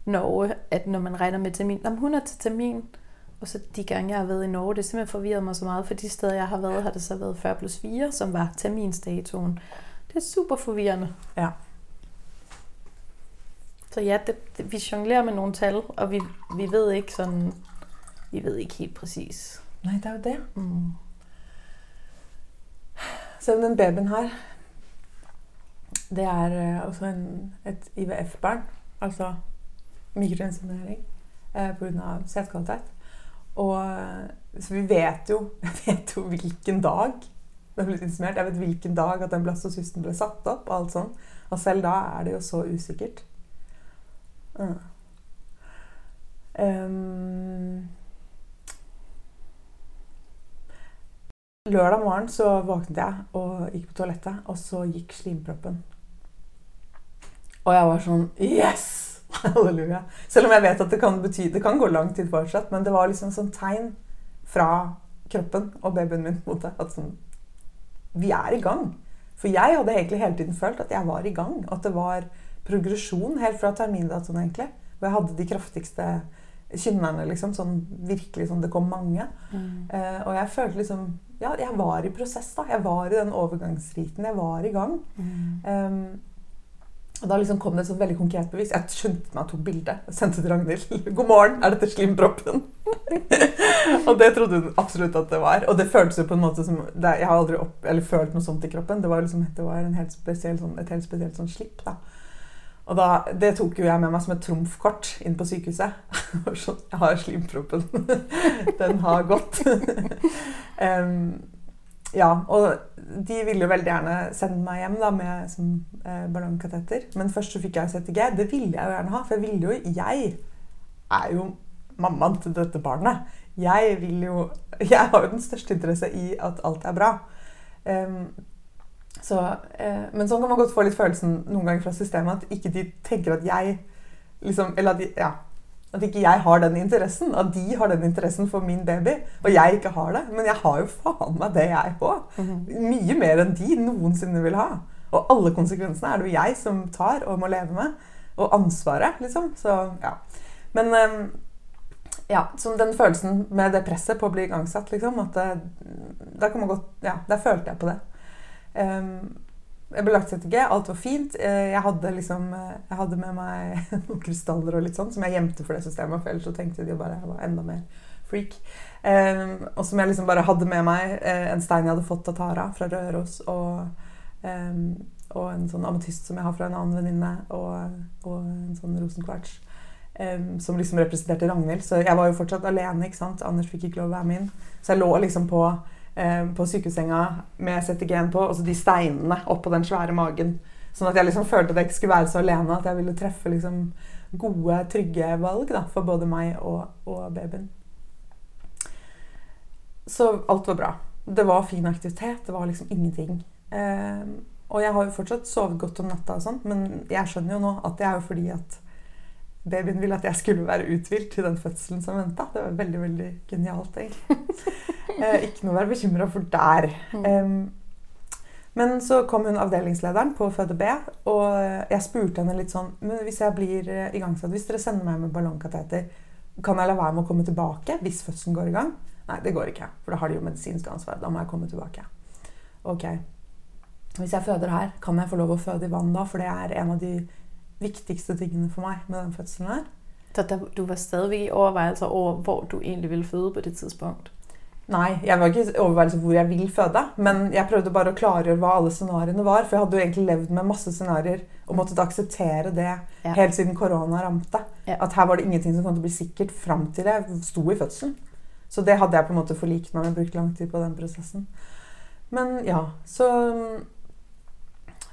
Norge, at når man regner med termin, jamen hun er til termin, og så de gange, jeg har været i Norge, det simpelthen forvirret mig så meget, for de steder, jeg har været, har det så været 40 plus 4, som var terminsdatoen. Det er super forvirrende. Ja. Så ja, det, det, vi jonglerer med nogle tal, og vi, vi ved ikke sådan, vi ved ikke helt præcis. Nej, det er jo det. Mm. Så den babyen her, det er øh, også en, et IVF-barn. Altså mikroinseminering eh, pga. sædkvalitet. Og så vi vet jo, [laughs] vet jo hvilken dag den ble insumert. Jeg vet hvilken dag at den blastocysten ble satt opp. Og alt sånt. Og selv da er det jo så usikkert. Mm. Um, lørdag morgen så våknet jeg og gikk på toalettet, og så gikk slimproppen. Og jeg var sånn Yes! [laughs] Halleluja. Selv om jeg vet at det kan, bety, det kan gå lang tid fortsatt. Men det var liksom sånn tegn fra kroppen og babyen min mot det. At sånn Vi er i gang. For jeg hadde egentlig hele tiden følt at jeg var i gang. At det var progresjon helt fra termindatoen, egentlig. Hvor jeg hadde de kraftigste kynnerne, liksom. Sånn virkelig sånn Det kom mange. Mm. Uh, og jeg følte liksom Ja, jeg var i prosess, da. Jeg var i den overgangsriten. Jeg var i gang. Mm. Um, Da liksom kom det et veldig konkret bevis. Jeg skjønte meg og tok bilde. Sendte til Ragnhild. [laughs] 'God morgen, er dette slimproppen?' [laughs] og det trodde hun absolutt at det var. Og det føltes jo på en måte som det, Jeg har aldri opp, følt noe sånt i kroppen. Det var liksom det var helt spesiell, sånn, et helt spesielt sånn slipp. da. Og da, Det tok jo jeg med meg som et trumfkort inn på sykehuset. [laughs] Jeg har slimproppen. Den har gått. Ja, og de ville jo veldig gjerne sende meg hjem da, med som, eh, ballongkateter. Men først så fikk jeg CTG. Det ville jeg jo gjerne ha, for jeg ville jo Jeg er jo mammaen til dette barnet. Jeg vil jo [laughs] Jeg har jo den største interesse i at alt er bra. Um, så, eh, men sånn kan man godt få litt følelsen noen ganger fra systemet at ikke de tenker at jeg liksom Eller at de, ja, at ikke jeg har den interessen. At de har den interessen for min baby, og jeg ikke har det. Men jeg har jo faen meg det, jeg òg. Mhm. Mye mer enn de noensinne vil ha. Og alle konsekvensene er det jo jeg som tar og må leve med. Og ansvaret, liksom. Så ja. Men um, ja, som den følelsen med det presset på å bli igangsatt, liksom. At det, da kan man godt Ja, der følte jeg på det. Um, jeg lagt CTG, alt var fint. Eh, jeg hadde, liksom, eh, jeg hadde med meg [laughs] noen krystaller og litt sånn, som jeg gjemte for det systemet, for ellers så tenkte de bare jeg var enda mer freak. Um, og som jeg liksom bare hadde med meg en stein jeg hadde fått av Tara fra Røros, og, um, og en sånn ametyst som jeg har fra en annen venninne, og, og, en sånn rosenkvarts. Um, som liksom representerte Ragnhild. Så jeg var jo fortsatt alene. ikke sant? Anders fikk ikke lov å være med inn. Så jeg lå liksom på Eh, på sykehussenga med CTG-en på, og så de steinene oppå den svære magen. Sånn at jeg liksom følte at jeg ikke skulle være så alene, at jeg ville treffe liksom gode, trygge valg da, for både meg og, og babyen. Så alt var bra. Det var fin aktivitet. Det var liksom ingenting. Eh, og jeg har jo fortsatt sovet godt om natta, og sånt, men jeg skjønner jo nå at det er jo fordi at babyen ville at jeg skulle være uthvilt til den fødselen som venta. Det var veldig veldig genialt, egentlig. [laughs] Eh, ikke noe å være bekymra for der. Um, men så kom hun avdelingslederen på Føde B, og jeg spurte henne litt sånn men Hvis jeg blir eh, igangsatt, hvis dere sender meg med ballongkateter, kan jeg la være med å komme tilbake hvis fødselen går i gang? Nei, det går ikke, for da har de jo medisinsk ansvar. Da må jeg komme tilbake. Ok. Hvis jeg føder her, kan jeg få lov å føde i vann da? For det er en av de viktigste tingene for meg med den fødselen her. Så du var stadig i overvejelser over hvor du egentlig ville føde på det tidspunkt? Nei, jeg var ikke i overveielse hvor jeg vil føde. Men jeg prøvde bare å klargjøre hva alle scenarioene var. For jeg hadde jo egentlig levd med masse scenarioer og måttet akseptere det ja. helt siden korona ramte. Ja. At her var det ingenting som kom til å bli sikkert fram til jeg sto i fødselen. Så det hadde jeg på en måte forlikt meg med. Brukt lang tid på den prosessen. Men ja, så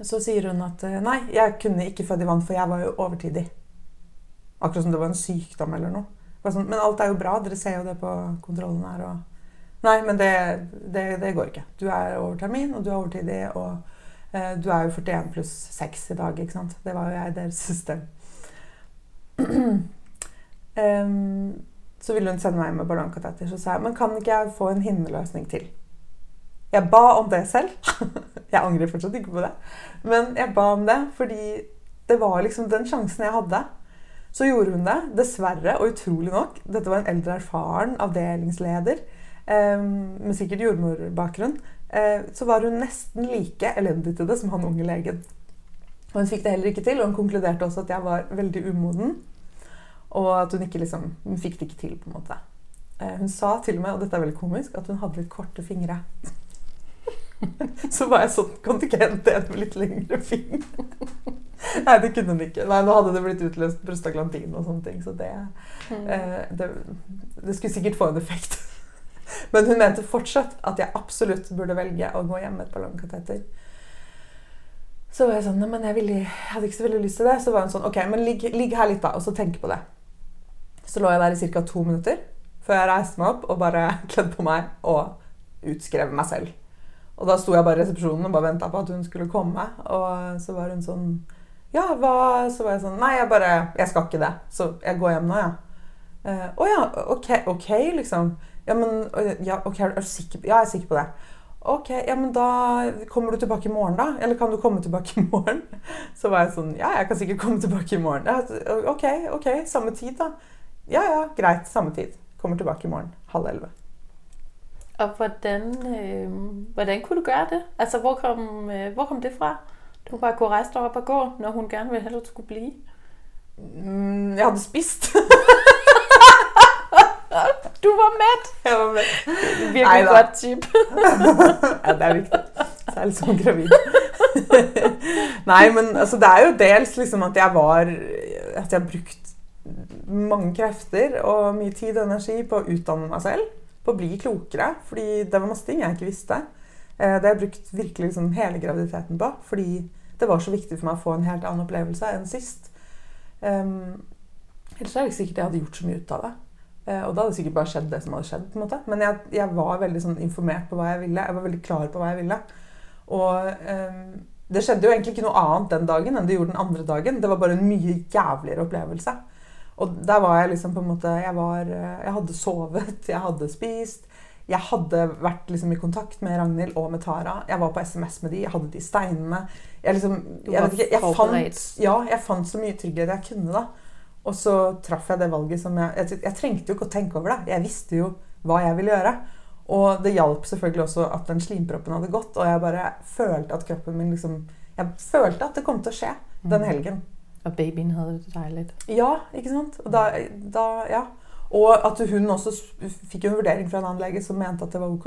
Så sier hun at eh, nei, jeg kunne ikke føde i vann, for jeg var jo overtidig. Akkurat som det var en sykdom eller noe. Sånn, men alt er jo bra. Dere ser jo det på kontrollen her. og Nei, men det, det, det, går ikke. Du er over termin, og du er overtidig, og eh, du er jo 41 pluss 6 i dag, ikke sant. Det var jo jeg i deres system. [clears throat] um, så ville hun sende meg med ballongkateter. Så sa jeg men kan ikke jeg få en hinneløsning til? Jeg ba om det selv. [laughs] jeg angrer fortsatt ikke på det. Men jeg ba om det fordi det var liksom den sjansen jeg hadde. Så gjorde hun det, dessverre og utrolig nok. Dette var en eldre, erfaren avdelingsleder med sikkert jordmorbakgrunn, eh, så var hun nesten like elendig til det som han unge legen. Og hun fikk det heller ikke til, og hun konkluderte også at jeg var veldig umoden. Og at hun ikke liksom, hun fikk det ikke til. på en måte. Eh, hun sa til og med, og dette er veldig komisk, at hun hadde litt korte fingre. [laughs] så var jeg sånn Kan du ikke hente en med litt lengre fingre? Nei, det kunne hun ikke. Nei, Nå hadde det blitt utløst prostaglandin og sånne ting. Så det, mm. eh, det, det skulle sikkert få en effekt. Men hun mente fortsatt at jeg absolutt burde velge å gå hjem med et ballongkateter. Så var jeg sånn men jeg, ville, jeg, hadde ikke så veldig lyst til det. Så var hun sånn OK, men ligg, ligg her litt, da, og så tenk på det. Så lå jeg der i ca. to minutter før jeg reiste meg opp og bare kledde på meg og utskrev meg selv. Og da sto jeg bare i resepsjonen og bare venta på at hun skulle komme. Og så var hun sånn Ja, hva Så var jeg sånn Nei, jeg bare Jeg skal ikke det. Så jeg går hjem nå, ja. Å uh, oh, ja, ok, ok, liksom. Ja, men ja, ok, er du sikker Ja, jeg er sikker på det. Ok, ja, men da kommer du tilbake i morgen, da? Eller kan du komme tilbake i morgen? [laughs] Så var jeg sånn Ja, jeg kan sikkert komme tilbake i morgen. Ja, ok, ok, samme tid, da. Ja, ja, greit. Samme tid. Kommer tilbake i morgen. Halv elleve. Og hvordan, øh, hvordan kunne du gøre det? Altså, hvor kom, øh, hvor kom det fra? Du bare kunne reise deg opp og gå når hun gerne ville at du skulle bli? Mm, jeg hadde spist. [laughs] Du var mett! Jeg var mett. Virkelig godt tip. [laughs] ja, det er viktig. Særlig som gravid. [laughs] Nei, men altså, det er jo dels liksom at jeg var At jeg har brukt mange krefter og mye tid og energi på å utdanne meg selv. På å bli klokere. Fordi det var masse ting jeg ikke visste. Eh, det har jeg brukt virkelig liksom hele graviditeten på. Fordi det var så viktig for meg å få en helt annen opplevelse enn sist. Um, ellers er det ikke sikkert jeg hadde gjort så mye ut av det. Eh, og da hadde det sikkert bare skjedd det som hadde skjedd. på en måte. Men jeg, jeg var veldig sånn informert på hva jeg ville. Jeg var veldig klar på hva jeg ville. Og um, det skjedde jo egentlig ikke noe annet den dagen enn det gjorde den andre dagen. Det var bare en mye jævligere opplevelse. Og der var jeg liksom på en måte Jeg, var, eh, jeg hadde sovet, jeg hadde spist. Jeg hadde vært liksom i kontakt med Ragnhild og med Tara. Jeg var på SMS med de, jeg hadde de steinene. Jeg, liksom, jeg, ikke, jeg, fant, ja, jeg fant så mye trygghet jeg kunne. da. Og så traff jeg det valget som jeg, jeg trengte jo ikke å tenke over det. Jeg visste jo hva jeg ville gjøre. Og det hjalp selvfølgelig også at den slimproppen hadde gått, og jeg bare følte at kroppen min liksom Jeg følte at det kom til å skje den mm. helgen. Og babyen hadde det deilig. Ja, ikke sant. Og, da, da, ja. og at hun også fikk en vurdering fra en annen lege som mente at det var ok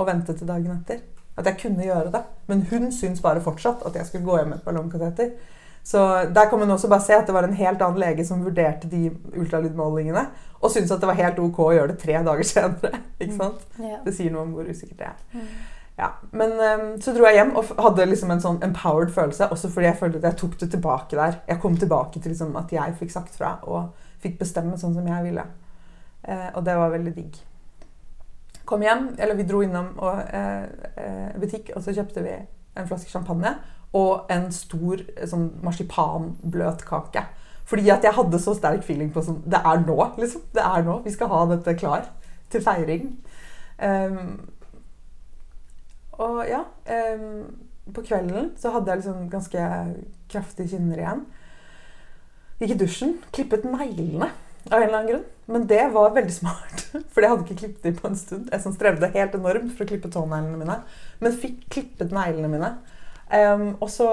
og ventet til dagen etter. At jeg kunne gjøre det. Men hun syntes bare fortsatt at jeg skulle gå hjem med et ballongkateter. Så der kan man også bare se at det var en helt annen lege som vurderte de ultralydmålingene, og syntes at det var helt ok å gjøre det tre dager [laughs] senere. Ikke sant? Mm. Yeah. Det sier noe om hvor usikkert det er. Mm. Ja. Men um, så dro jeg hjem og hadde liksom en sånn empowered følelse, også fordi jeg følte at jeg tok det tilbake der. Jeg kom tilbake til liksom at jeg fikk sagt fra og fikk bestemme sånn som jeg ville. Uh, og det var veldig digg. Kom hjem, eller vi dro innom og, uh, butikk, og så kjøpte vi en flaske champagne og en stor sånn marsipanbløtkake. Fordi at jeg hadde så sterk feeling på sånn Det er nå, liksom. Det er nå. Vi skal ha dette klar til feiring. Um, og ja um, På kvelden så hadde jeg liksom ganske kraftige kinner igjen. Gikk i dusjen, klippet neglene av en eller annen grunn. Men det var veldig smart, [laughs] for jeg hadde ikke klippet dem på en stund. Jeg sånn strevde helt enormt for å klippe tåneglene mine, men fikk klippet neglene mine. Um, og så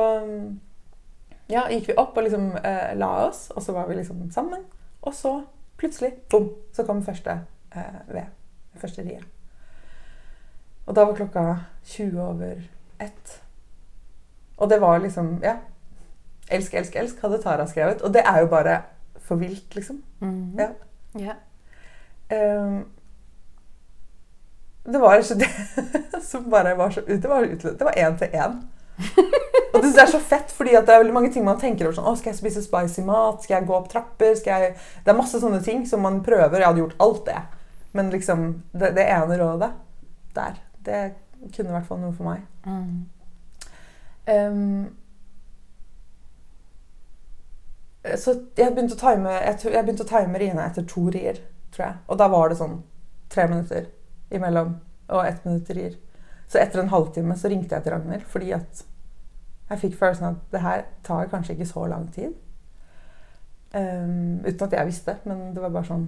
ja, gikk vi opp og liksom uh, la oss, og så var vi liksom sammen. Og så plutselig, bom, så kom første uh, ved. Første riet. Og da var klokka 20 over ett. Og det var liksom Ja. Elsk, elsk, elsk hadde Tara skrevet. Og det er jo bare for vilt, liksom. Mhm. Ja. Yeah. Um, det var ikke det [laughs] som bare var så Det var. Det var én til én. [laughs] Og det er så fett, fordi det er veldig mange ting man tenker over. sånn, å, Skal jeg spise spicy mat? Skal jeg gå opp trapper? Jeg... Det er masse sånne ting som man prøver. Jeg hadde gjort alt det. Men liksom, det, det ene rådet der, det kunne i hvert fall noe for meg. Mm. Um, så jeg begynte å time, jeg, jeg begynte å time Rine etter to rier, tror jeg. Og da var det sånn tre minutter imellom og ett minutt rier. Så etter en halvtime så ringte jeg til Ragnhild fordi at jeg fikk følelsen at det her tar kanskje ikke så lang tid. Um, uten at jeg visste, men det var bare sånn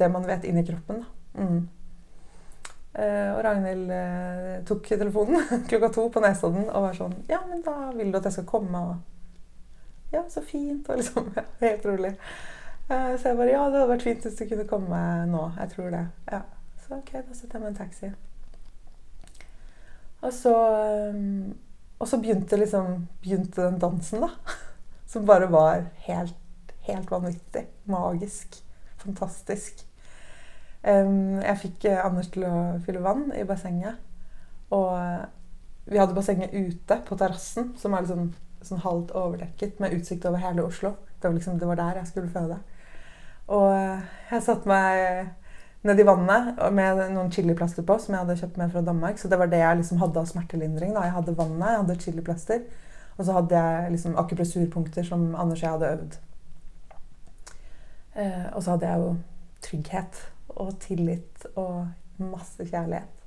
det man vet inni kroppen. Da. Mm. Eh, og Ragnhild uh, tok telefonen [laughs] klokka to på Nesodden og var sånn Ja, men da vil du at jeg skal komme, og Ja, så fint. Og liksom [laughs] ja, Helt rolig. Uh, så jeg bare Ja, det hadde vært fint hvis du kunne komme nå. Jeg tror det. Ja. Så ok, da setter jeg meg en taxi. Og så um, Og så begynte liksom Begynte den dansen, da. [laughs] Som bare var helt, helt vanvittig. Magisk. Fantastisk. Jeg fikk eh, Anders til å fylle vann i bassenget. Og eh, vi hadde bassenget ute på terrassen, som er liksom, sånn halvt overdekket, med utsikt over hele Oslo. Det var, liksom, det var der jeg skulle føde. Og eh, jeg satte meg ned i vannet med noen chiliplaster på, som jeg hadde kjøpt med fra Danmark. Så det var det jeg liksom hadde av smertelindring. Da. Jeg hadde vannet, jeg hadde chiliplaster. Og så hadde jeg liksom akupressurpunkter som Anders og jeg hadde øvd. Og så hadde jeg jo trygghet og tillit og masse kjærlighet.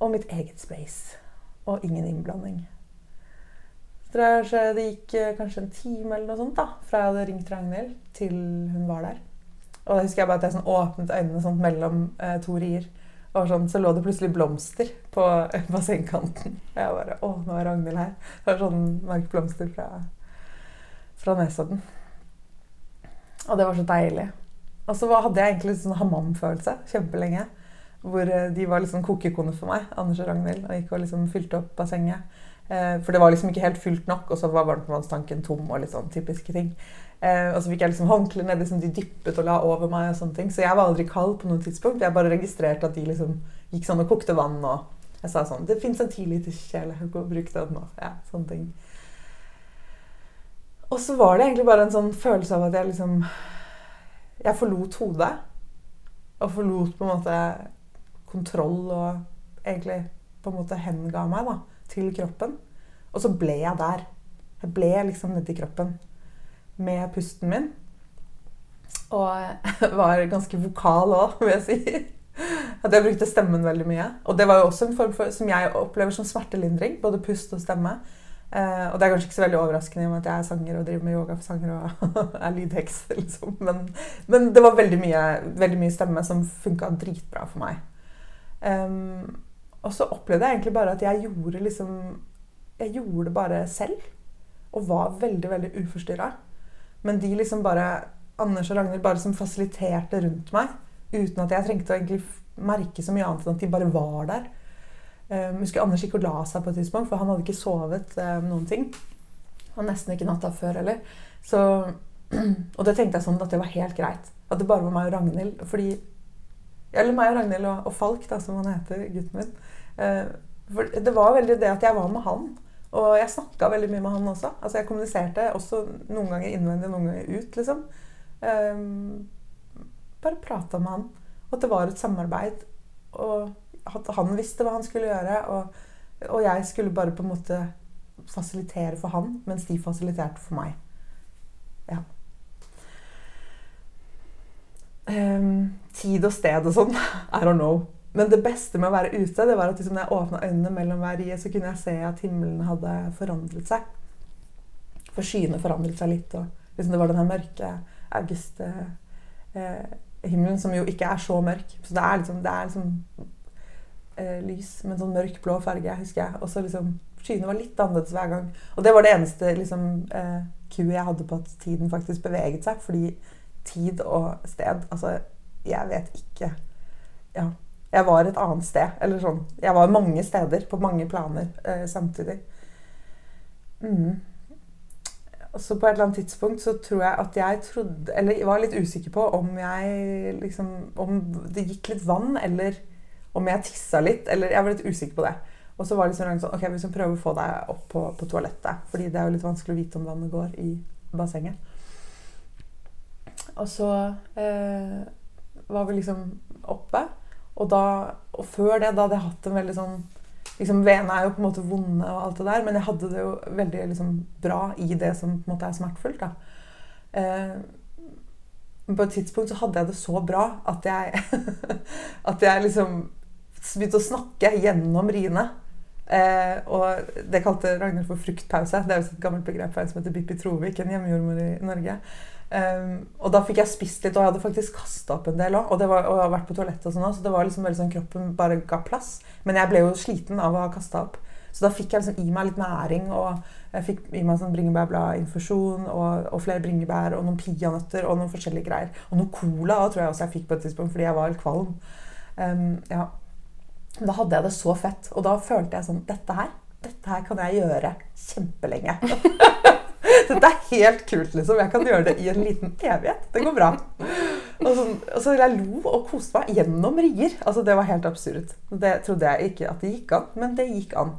Og mitt eget space. Og ingen innblanding. Så det, gikk eh, kanskje en time eller noe sånt da, fra jeg hadde ringt Ragnhild, til hun var der. Og da husker jeg bare at jeg sånn åpnet øynene sånn mellom eh, to rier. Og sånn, så lå det plutselig blomster på [laughs] bassengkanten. Og jeg bare Å, nå er Ragnhild her. Det var sånn markblomster fra, fra Nesodden. Og det var så deilig. Og så hadde jeg egentlig litt sånn hammam-følelse kjempelenge. Hvor eh, de var liksom kokekone for meg, Anders og Ragnhild. Og gikk og liksom fylte opp bassenget. Eh, for det var liksom ikke helt fylt nok, og så var varmtvannstanken tom. og litt sånn typiske ting. Eh, og så fikk jeg liksom håndkle nedi som de dyppet og la over meg. og sånne ting. Så jeg var aldri kald på noe tidspunkt. Jeg bare registrerte at de liksom gikk sånn og kokte vann. Og jeg sa sånn Det fins en tiliterskjele, gå og bruk den. nå. ja, sånne ting. Og så var det egentlig bare en sånn følelse av at jeg liksom Jeg forlot hodet. Og forlot på en måte kontroll og egentlig på en måte henga meg da, til kroppen. Og så ble jeg der. Jeg ble liksom nedi kroppen med pusten min. Og [laughs] var ganske vokal òg, vil jeg si. At jeg brukte stemmen veldig mye. Og det var jo også en form for, som jeg opplever som smertelindring. Både pust og stemme. Eh, og det er kanskje ikke så veldig overraskende i og med at jeg er sanger og driver med yoga for sanger og [laughs] er lydheks. Liksom. Men, men det var veldig mye, veldig mye stemme som funka dritbra for meg. Um, og så opplevde jeg egentlig bare at jeg gjorde liksom Jeg gjorde det bare selv. Og var veldig, veldig uforstyrra. Men de liksom bare Anders og Ragnhild bare som fasiliterte rundt meg. Uten at jeg trengte å egentlig merke så mye annet enn at de bare var der. Um, husker Anders gikk og la seg på et tidspunkt, for han hadde ikke sovet um, noen ting. Og nesten ikke natta før heller. Så, [clears throat] og det tenkte jeg sånn at det var helt greit. At det bare var meg og Ragnhild. Fordi Eller meg og Ragnhild og, og Falk, da, som han heter, gutten min. Uh, for det var veldig det at jeg var med han. Og jeg snakka veldig mye med han også. Altså Jeg kommuniserte også noen ganger innvendig, noen ganger ut. liksom. Um, bare prata med han. Og at det var et samarbeid. Og at han visste hva han skulle gjøre. Og, og jeg skulle bare på en måte fasilitere for han, mens de fasiliterte for meg. Ja. Um, tid og sted og sånn. [laughs] I don't know. men det beste med å være ute, det var at liksom, når jeg åpna øynene mellom hver rie, så kunne jeg se at himmelen hadde forandret seg. For skyene forandret seg litt. og liksom, Det var den her mørke augusthimmelen, eh, som jo ikke er så mørk. Så det er liksom, det er liksom eh, lys med en sånn mørk blå farge, husker jeg. Og så liksom Skyene var litt annerledes hver gang. Og det var det eneste liksom, eh, kuet jeg hadde på at tiden faktisk beveget seg. Fordi tid og sted Altså, jeg vet ikke. Ja. Jeg var et annet sted. Eller sånn. Jeg var mange steder på mange planer eh, samtidig. Mm. Så på et eller annet tidspunkt så tror jeg at jeg trodde Eller jeg var litt usikker på om jeg liksom Om det gikk litt vann, eller om jeg tissa litt. Eller jeg var litt usikker på det. Og så var det liksom sånn Ok, vi skal prøve å få deg opp på, på toalettet. Fordi det er jo litt vanskelig å vite om vannet går i bassenget. Og så eh, var vi liksom oppe. Og, da, og før det, da hadde jeg hatt en veldig sånn liksom, Vene er jo på en måte vonde, og alt det der, men jeg hadde det jo veldig liksom, bra i det som på en måte er smertefullt. da. Eh, på et tidspunkt så hadde jeg det så bra at jeg, [laughs] at jeg liksom begynte å snakke gjennom riene. Eh, og det kalte Ragnhild for fruktpause. Det er jo et gammelt begrep for en som heter Bippi Trovik, en hjemmejordmor i Norge. Um, og da fikk jeg spist litt, og jeg hadde faktisk kasta opp en del òg. Og, og, jeg har vært på toalettet og sånn så det var liksom veldig sånn kroppen bare ga plass. Men jeg ble jo sliten av å ha kasta opp. Så da fikk jeg liksom i meg litt næring. Og jeg fikk i meg sånn bringebærbladinfusjon og, og flere bringebær og noen peanøtter og noen forskjellige greier. Og noe cola tror jeg også jeg fikk på et tidspunkt fordi jeg var helt kvalm. Um, ja. Da hadde jeg det så fett. Og da følte jeg sånn Dette her, dette her kan jeg gjøre kjempelenge. [laughs] Dette er helt kult, liksom. Jeg kan gjøre det i en liten evighet. Det går bra. Og så, og så jeg lo og koste meg gjennom rier. Altså, det var helt absurd. Det trodde jeg ikke at det gikk an, men det gikk an.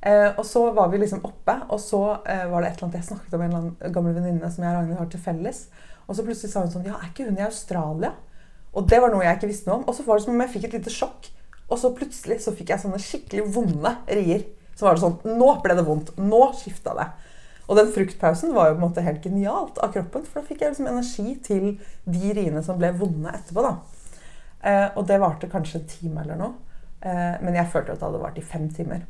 Eh, og så var vi liksom oppe, og så eh, var det et eller annet jeg snakket om en eller annen gammel venninne som jeg og Ragnhild har til felles. Og så plutselig sa hun sånn Ja, er ikke hun i Australia? Og det var noe jeg ikke visste noe om. Og så var det som om jeg fikk et lite sjokk. Og så plutselig så fikk jeg sånne skikkelig vonde rier. Så var det sånn Nå ble det vondt. Nå skifta det. Og den fruktpausen var jo på en måte helt genialt av kroppen, for da fikk jeg liksom energi til de riene som ble vonde etterpå. da. Eh, og det varte kanskje en time eller noe. Eh, men jeg følte at det hadde vart i fem timer.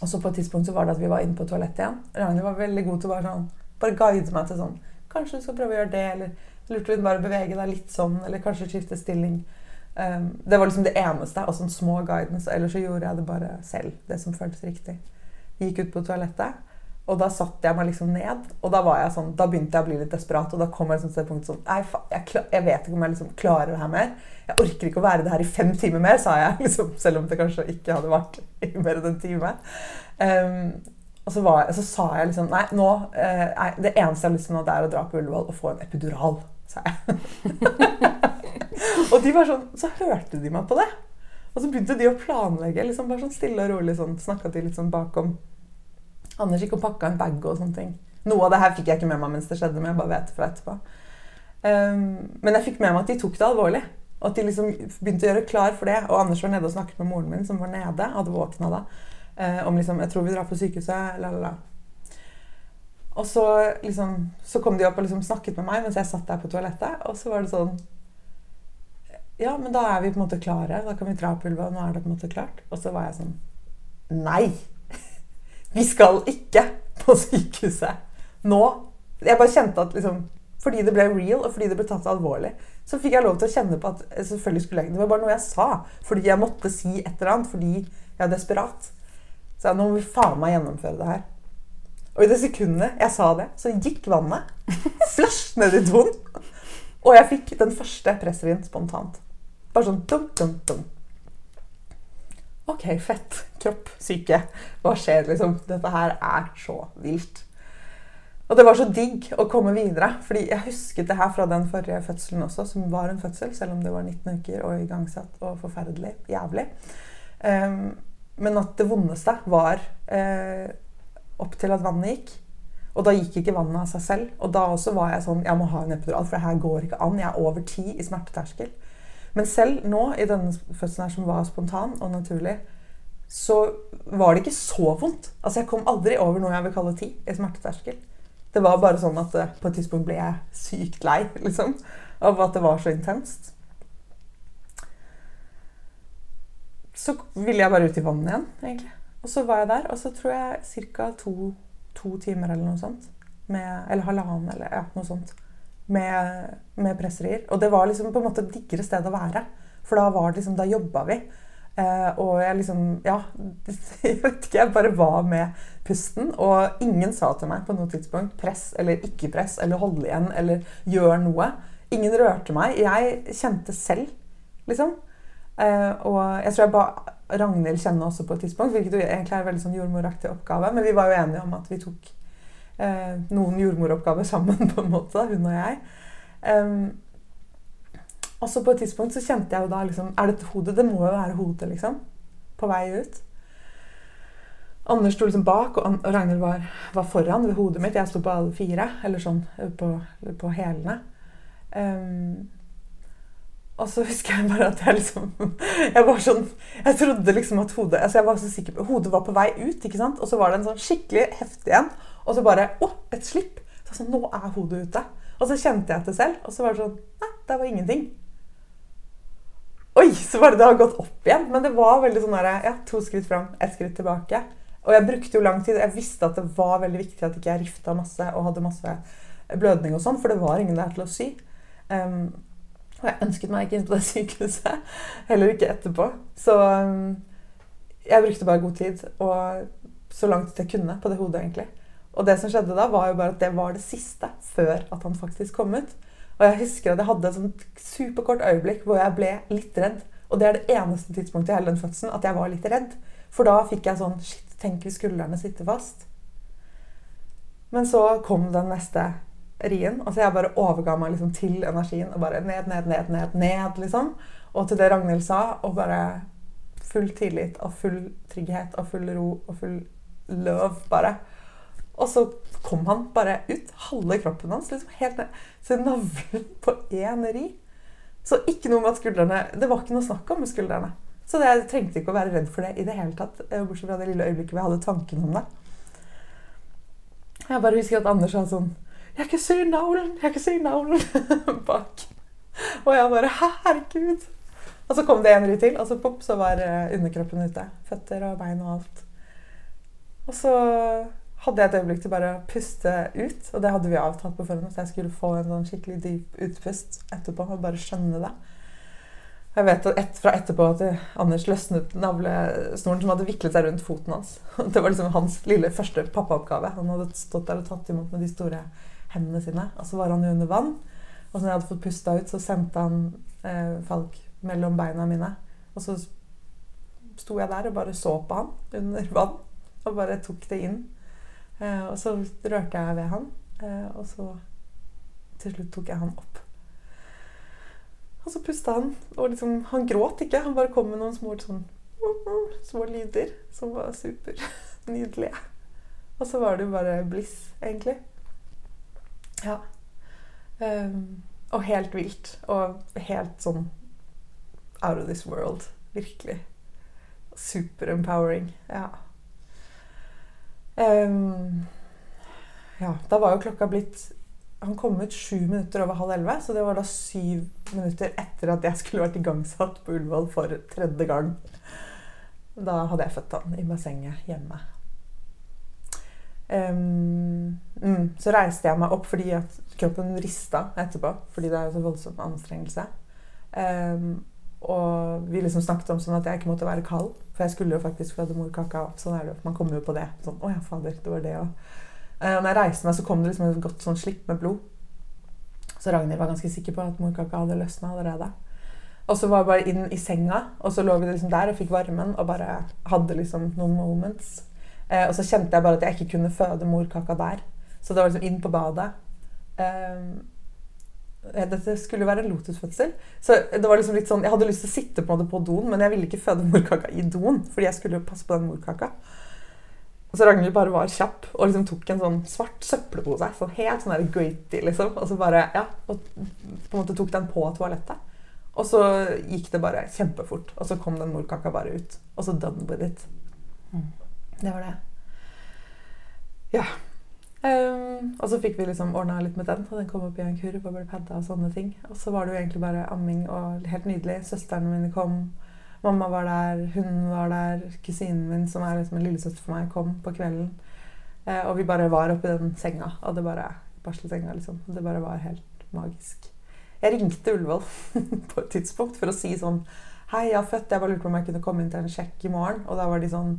Og så på et tidspunkt så var det at vi var inne på toalettet igjen. Ragnhild var veldig god til å bare, sånn, bare guide meg til sånn Kanskje du skal prøve å gjøre det, eller lurte du bare å bevege deg litt sånn, eller kanskje skifte stilling. Um, det var liksom det eneste. Og sånn små guidance. Ellers så gjorde jeg det bare selv. Det som føltes riktig. Gikk ut på toalettet. Og da satte jeg meg liksom ned, og da var jeg sånn, da begynte jeg å bli litt desperat. Og da kom jeg liksom til det punktet sånn Nei, jeg, jeg, vet ikke om jeg liksom klarer det her mer. Jeg orker ikke å være det her i fem timer mer, sa jeg. [laughs] liksom, Selv om det kanskje ikke hadde vært i mer enn en time. Um, og så, jeg, så, sa jeg liksom Nei, nå eh, Det eneste jeg har lyst til nå, det er å dra på Ullevål og få en epidural, sa jeg. [laughs] og de var sånn Så hørte de meg på det. Og så begynte de å planlegge, liksom bare sånn stille og rolig sånn. Snakka de litt sånn bakom Anders gikk og pakka en bag og sånne ting. Noe av det her fikk jeg ikke med meg mens det skjedde, men jeg bare vet fra etterpå. Um, men jeg fikk med meg at de tok det alvorlig. Og at de liksom begynte å gjøre klar for det. Og Anders var nede og snakket med moren min, som var nede. hadde våkna da. Uh, om liksom Jeg tror vi drar på sykehuset. La, la, la. Og så, liksom, så kom de opp og liksom snakket med meg mens jeg satt der på toalettet. Og så var det sånn Ja, men da er vi på en måte klare. Da kan vi dra på Ulva. Nå er det på en måte klart. Og så var jeg sånn Nei! Vi skal ikke på sykehuset nå. Jeg bare kjente at liksom, fordi det ble real, og fordi det ble tatt alvorlig, så fikk jeg lov til å kjenne på at selvfølgelig skulle jeg Det var bare noe jeg sa fordi jeg måtte si et eller annet fordi jeg er desperat. Så jeg, nå må vi faen meg gjennomføre det her. Og i det sekundet jeg sa det, så gikk vannet flasj ned i doen. Og jeg fikk den første pressrien spontant. Bare sånn dum, dum, dum. Ok, fett. Kropp, syke. Hva skjer, liksom? Dette her er så vilt. Og det var så digg å komme videre. fordi jeg husket det her fra den forrige fødselen også, som var en fødsel, selv om det var 19 uker og igangsatt og forferdelig. Jævlig. Um, men at det vondeste var uh, opp til at vannet gikk. Og da gikk ikke vannet av seg selv. Og da også var jeg sånn Jeg må ha en epidural, for det her går ikke an. Jeg er over ti i smerteterskel. Men selv nå, i denne fødselen her som var spontan og naturlig, så var det ikke så vondt. Altså Jeg kom aldri over noe jeg vil kalle ti i smerteterskel. Det var bare sånn at eh, på et tidspunkt ble jeg sykt lei [laughs] liksom, av at det var så intenst. så ville jeg bare ut i vannet igjen, egentlig. Og så var jeg der, og så tror jeg ca. To, to, timer eller noe sånt. Med, eller halvannen, eller ja, noe sånt. Med, med presserier. Og det var liksom på en måte et diggere sted å være. For da var det liksom, da jobba vi. Eh, og jeg liksom Ja, [laughs] jeg vet ikke. Jeg bare var med pusten. Og ingen sa til meg på noe tidspunkt 'press' eller 'ikke press' eller 'hold igjen' eller 'gjør noe'. Ingen rørte meg. Jeg kjente selv, liksom. Eh, og jeg tror jeg ba Ragnhild kjenne også på et tidspunkt, hvilket egentlig er en veldig sånn jordmoraktig oppgave. Men vi var jo enige om at vi tok eh, noen jordmoroppgaver [laughs] sammen, på en måte, hun og jeg. Um, og på et tidspunkt så kjente jeg jo da liksom Er det hodet? Det må jo være hodet, liksom. På vei ut. Anders sto liksom bak, og Ragnhild var, var, foran ved hodet mitt. Jeg sto på alle fire, eller sånn på, på hælene. Um, og så husker jeg bare at jeg liksom Jeg var sånn Jeg trodde liksom at hodet altså jeg var så sikker på, Hodet var på vei ut, ikke sant? og så var det en sånn skikkelig heftig en. Og så bare Å, et slipp! Så sånn, Nå er hodet ute. Og så kjente jeg det selv, og så var det sånn Nei, det var ingenting. Oi! Så var det det har gått opp igjen. Men det var veldig sånn der, ja, to skritt fram, ett skritt tilbake. Og jeg brukte jo lang tid. Jeg visste at det var veldig viktig at ikke jeg rifta masse og hadde masse blødning og sånn, for det var ingen der til å sy. Um, og jeg ønsket meg ikke inn på det sykehuset. Heller ikke etterpå. Så um, jeg brukte bare god tid, og så langt jeg kunne på det hodet, egentlig. Og det som skjedde da, var jo bare at det var det siste før at han faktisk kom ut. Og jeg husker at jeg hadde et sånt superkort øyeblikk hvor jeg ble litt redd. Og det er det eneste tidspunktet i hele den fødselen at jeg var litt redd. For da fikk jeg sånn Shit, tenk hvis skuldrene sitter fast. Men så kom den neste rien. Altså jeg bare overga meg liksom til energien og bare ned, ned, ned, ned, ned, liksom. Og til det Ragnhild sa, og bare full tillit og full trygghet og full ro og full love, bare. Og så kom han bare ut. Halve kroppen hans. liksom helt ned. Så navlen på én ri. Så ikke noe med at skuldrene Det var ikke noe snakk om skuldrene. Så det, jeg trengte ikke å være redd for det i det hele tatt. Eh, bortsett fra det lille øyeblikket hvor jeg hadde tanken om det. Jeg bare husker at Anders sa sånn 'Jeg kan se navlen! Jeg kan se navlen!' [laughs] bak. Og jeg bare 'Herregud!' Og så kom det en ri til, og så pop, så var eh, underkroppen ute. Føtter og bein og alt. Og så hadde jeg et øyeblikk til bare å puste ut. Og det hadde vi avtalt på forhånd, at jeg skulle få en sånn skikkelig dyp utpust etterpå. Og bare skjønne det. Jeg vet et, fra etterpå at Anders løsnet navlesnoren som hadde viklet seg rundt foten hans. [laughs] Det var liksom hans lille første pappaoppgave. Han hadde stått der og tatt imot med de store hendene sine. Og så var han jo under vann. Og så når jeg hadde fått pusta ut, så sendte han eh, Falk mellom beina mine. Og så sto jeg der og bare så på han under [laughs] vann. Og bare tok det inn. Eh, og så rørte jeg ved han, eh, og så til slutt tok jeg han opp. Og så pusta han, og liksom, han gråt ikke. Han bare kom med noen små, sånn, små lyder som var supernydelige. [laughs] Og så var det jo bare bliss, egentlig. Ja. Um, og helt vilt. Og helt sånn out of this world. Virkelig. Super empowering. Ja. Um, ja, da var jo klokka blitt Han kom ut sju minutter over halv elleve, så det var da syv minutter etter at jeg skulle vært igangsatt på Ullevål for tredje gang. Da hadde jeg født han i bassenget hjemme. Um, mm, så reiste jeg meg opp fordi at kroppen rista etterpå. Fordi det er jo så voldsom anstrengelse. Um, og vi liksom snakket om sånn at jeg ikke måtte være kald. For jeg skulle jo faktisk føde morkaka opp. Sånn er det Man kommer jo på det. Sånn, å ja, fader, det var det òg. Uh, når jeg reiste meg, så kom det liksom et godt sånn slipp med blod. Så Ragnhild var ganske sikker på at morkaka hadde løsna allerede. Og så var jeg bare inn i senga, og så lå vi liksom der og fikk varmen og bare hadde liksom noen moments. Uh, og så kjente jeg bare at jeg ikke kunne føde morkaka der. Så det var liksom inn på badet. Eh, dette skulle være en lotusfødsel. Så det var liksom litt sånn, Jeg hadde lyst til å sitte på, på doen, men jeg ville ikke føde morkaka i doen. Fordi jeg skulle passe på den morkaka. Og så Ragnhild bare var kjapp og liksom tok en sånn svart søppelpose. Sånn helt sånn der gøyti, liksom. Og så bare, ja, og på en måte tok den på toalettet. Og så gikk det bare kjempefort. Og så kom den morkaka bare ut. Og så done with it. Det var det. Ja. Um, og så fikk vi liksom ordna litt med den, og den kom opp i en kurv og ble padda og sånne ting. Og så var det jo egentlig bare amming og helt nydelig. Søstrene mine kom, Mamma var der, hun var der, kusinen min, som er liksom en lillesøster for meg, kom på kvelden. Eh, og vi bare var oppi den senga, og det bare barselsenga, liksom. Og det bare var helt magisk. Jeg ringte Ullevål [laughs] på et tidspunkt for å si sånn Hei, jeg har født. Jeg bare lurte på om jeg kunne komme inn til en sjekk i morgen. Og da var de sånn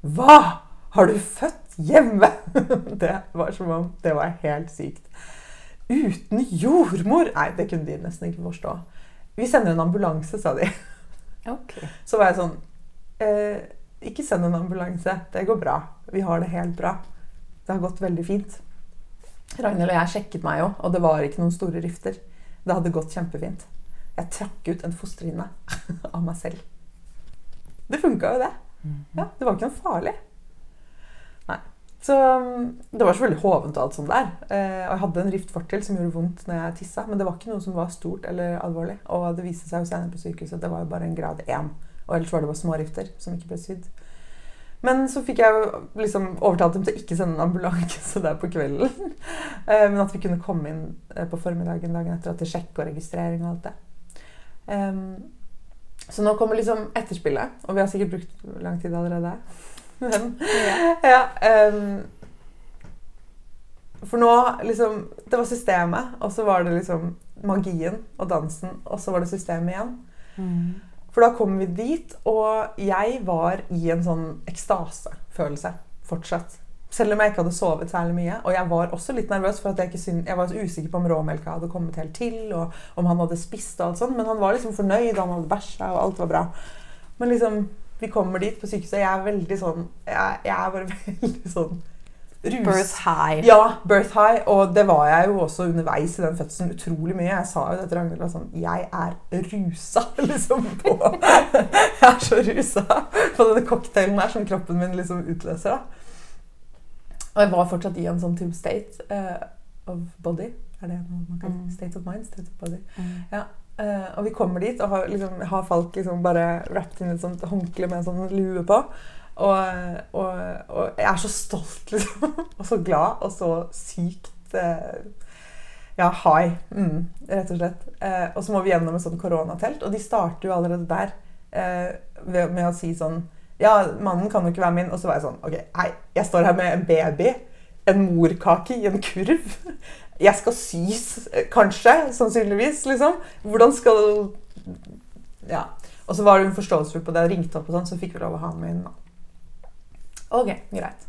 Hva? Har du født hjemme? [laughs] Det var som om det var helt sykt. Uten jordmor? Nei, det kunne de nesten ikke forstå. Vi sender en ambulanse, sa de. [laughs] Okay. Så var jeg sånn eh, Ikke send en ambulanse. Det går bra. Vi har det helt bra. Det har gått veldig fint. Ragnhild og jeg sjekket meg jo, og det var ikke noen store rifter. Det hadde gått kjempefint. Jeg trakk ut en fosterhinne [laughs] av meg selv. Det funka jo, det. Ja, det var ikke noe farlig. Nei. Så um, det var veldig hovent og alt sånt der. Eh, og jeg hadde en rift fortil som gjorde vondt når jeg tissa, men det var ikke noe som var stort eller alvorlig. Og det viste seg jo senere på sykehuset at det var jo bare en grad 1. Og ellers var det bare små rifter som ikke ble sydd. Men så fikk jeg liksom overtalt dem til å ikke sende en ambulanse [laughs] der på kvelden. [laughs] Eh, men at vi kunne komme inn eh, på formiddagen dagen etter til sjekk og registrering og alt det. Så nå kommer liksom etterspillet, og vi har sikkert brukt lang tid allerede. [laughs] Men ja, um, For nå liksom Det var systemet, og så var det liksom magien og dansen, og så var det systemet igjen. Mm. For da kom vi dit, og jeg var i en sånn ekstasefølelse fortsatt. Selv om jeg ikke hadde sovet særlig mye. Og jeg var også litt nervøs, for jeg, syn jeg var usikker på om råmelka hadde kommet helt til, og om han hadde spist og alt sånt. Men han var liksom fornøyd, han hadde bæsja, og alt var bra. Men liksom, vi kommer dit på sykehuset, jeg er veldig sånn Jeg, jeg er bare [laughs] veldig sånn rus. Birth high. Ja, birth high. Og det var jeg jo også underveis i den fødselen utrolig mye. Jeg sa jo det til Ragnhild sånn Jeg er rusa, [laughs] liksom. på [laughs] Jeg er så rusa på denne cocktailen her som kroppen min liksom utløser. da. Og jeg var fortsatt i en sånn type state uh, of body. Er det noe man kan Mm. State of mind? State of body. Mm. Ja. Uh, og vi kommer dit og har, liksom, har folk liksom bare wrapped inn et sånt håndkle med en sånn lue på. Og, og, og jeg er så stolt, [laughs] liksom. Og så glad og så sykt uh, Ja, high. Mm, rett og slett. Uh, og så må vi gjennom et sånt koronatelt, og de starter jo allerede der med å si sånn Ja, mannen kan jo ikke være min. Og så var jeg sånn Ok, hei, jeg står her med en baby. En morkake i en kurv. Jeg skal sys, eh, kanskje. Sannsynligvis, liksom. Hvordan skal Ja. Og så var hun forståelsesfull på det Jeg ringte opp, og sånn, så fikk vi lov å ha med inn. Ok, greit.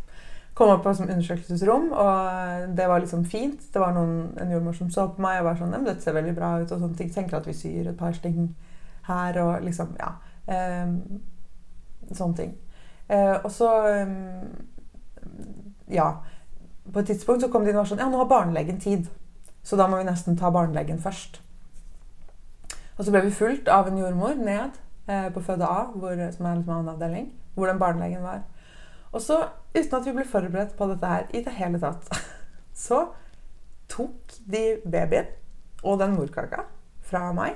Kom opp på et undersøkelsesrom, og det var liksom fint. Det var noen, en jordmor som så på meg og var sånn «Nei, 'Dette ser veldig bra ut', og sånne ting. Tenker at vi syr et par sting her, og liksom Ja. ehm, sånne ting. Eh, og så ehm, Ja. På et tidspunkt så kom det inn og var sånn Ja, nå har barnelegen tid. Så da må vi nesten ta barnelegen først. Og så ble vi fulgt av en jordmor ned eh, på føde A, hvor, som er liksom en annen avdeling, hvor den barnelegen var. Og så, uten at vi ble forberedt på dette her i det hele tatt, [laughs] så tok de babyen og den morkaka fra meg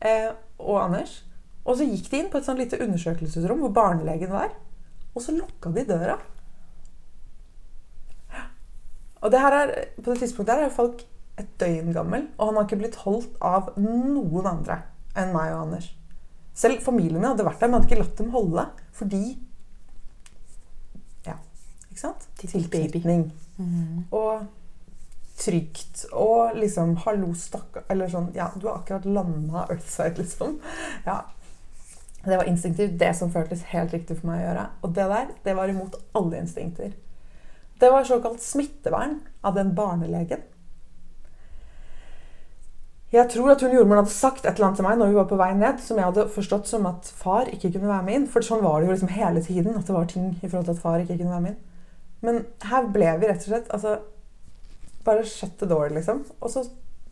eh, og Anders. Og så gikk de inn på et sånn lite undersøkelsesrom hvor barnelegen var. Og så lukka de døra. Og det her er, på det tidspunktet her er folk et døgn gammel, og han har ikke blitt holdt av noen andre enn meg og Anders. Selv familien min hadde vært der, men hadde ikke latt dem holde. Fordi Ja, ikke sant? Tilknytning. Mm. Og trygt. Og liksom 'hallo, stakkar' Eller sånn Ja, du har akkurat landa Earthside, liksom. Ja. Det var instinktivt det som føltes helt riktig for meg å gjøre. Og det der, det var imot alle instinkter. Det var såkalt smittevern av den barnelegen. Jeg tror at hun jordmoren hadde sagt et eller annet til meg når vi var på vei ned, som jeg hadde forstått som at far ikke kunne være med inn. For sånn var det jo liksom hele tiden, at det var ting i forhold til at far ikke kunne være med inn. Men her ble vi rett og slett altså, bare the door, liksom. Og så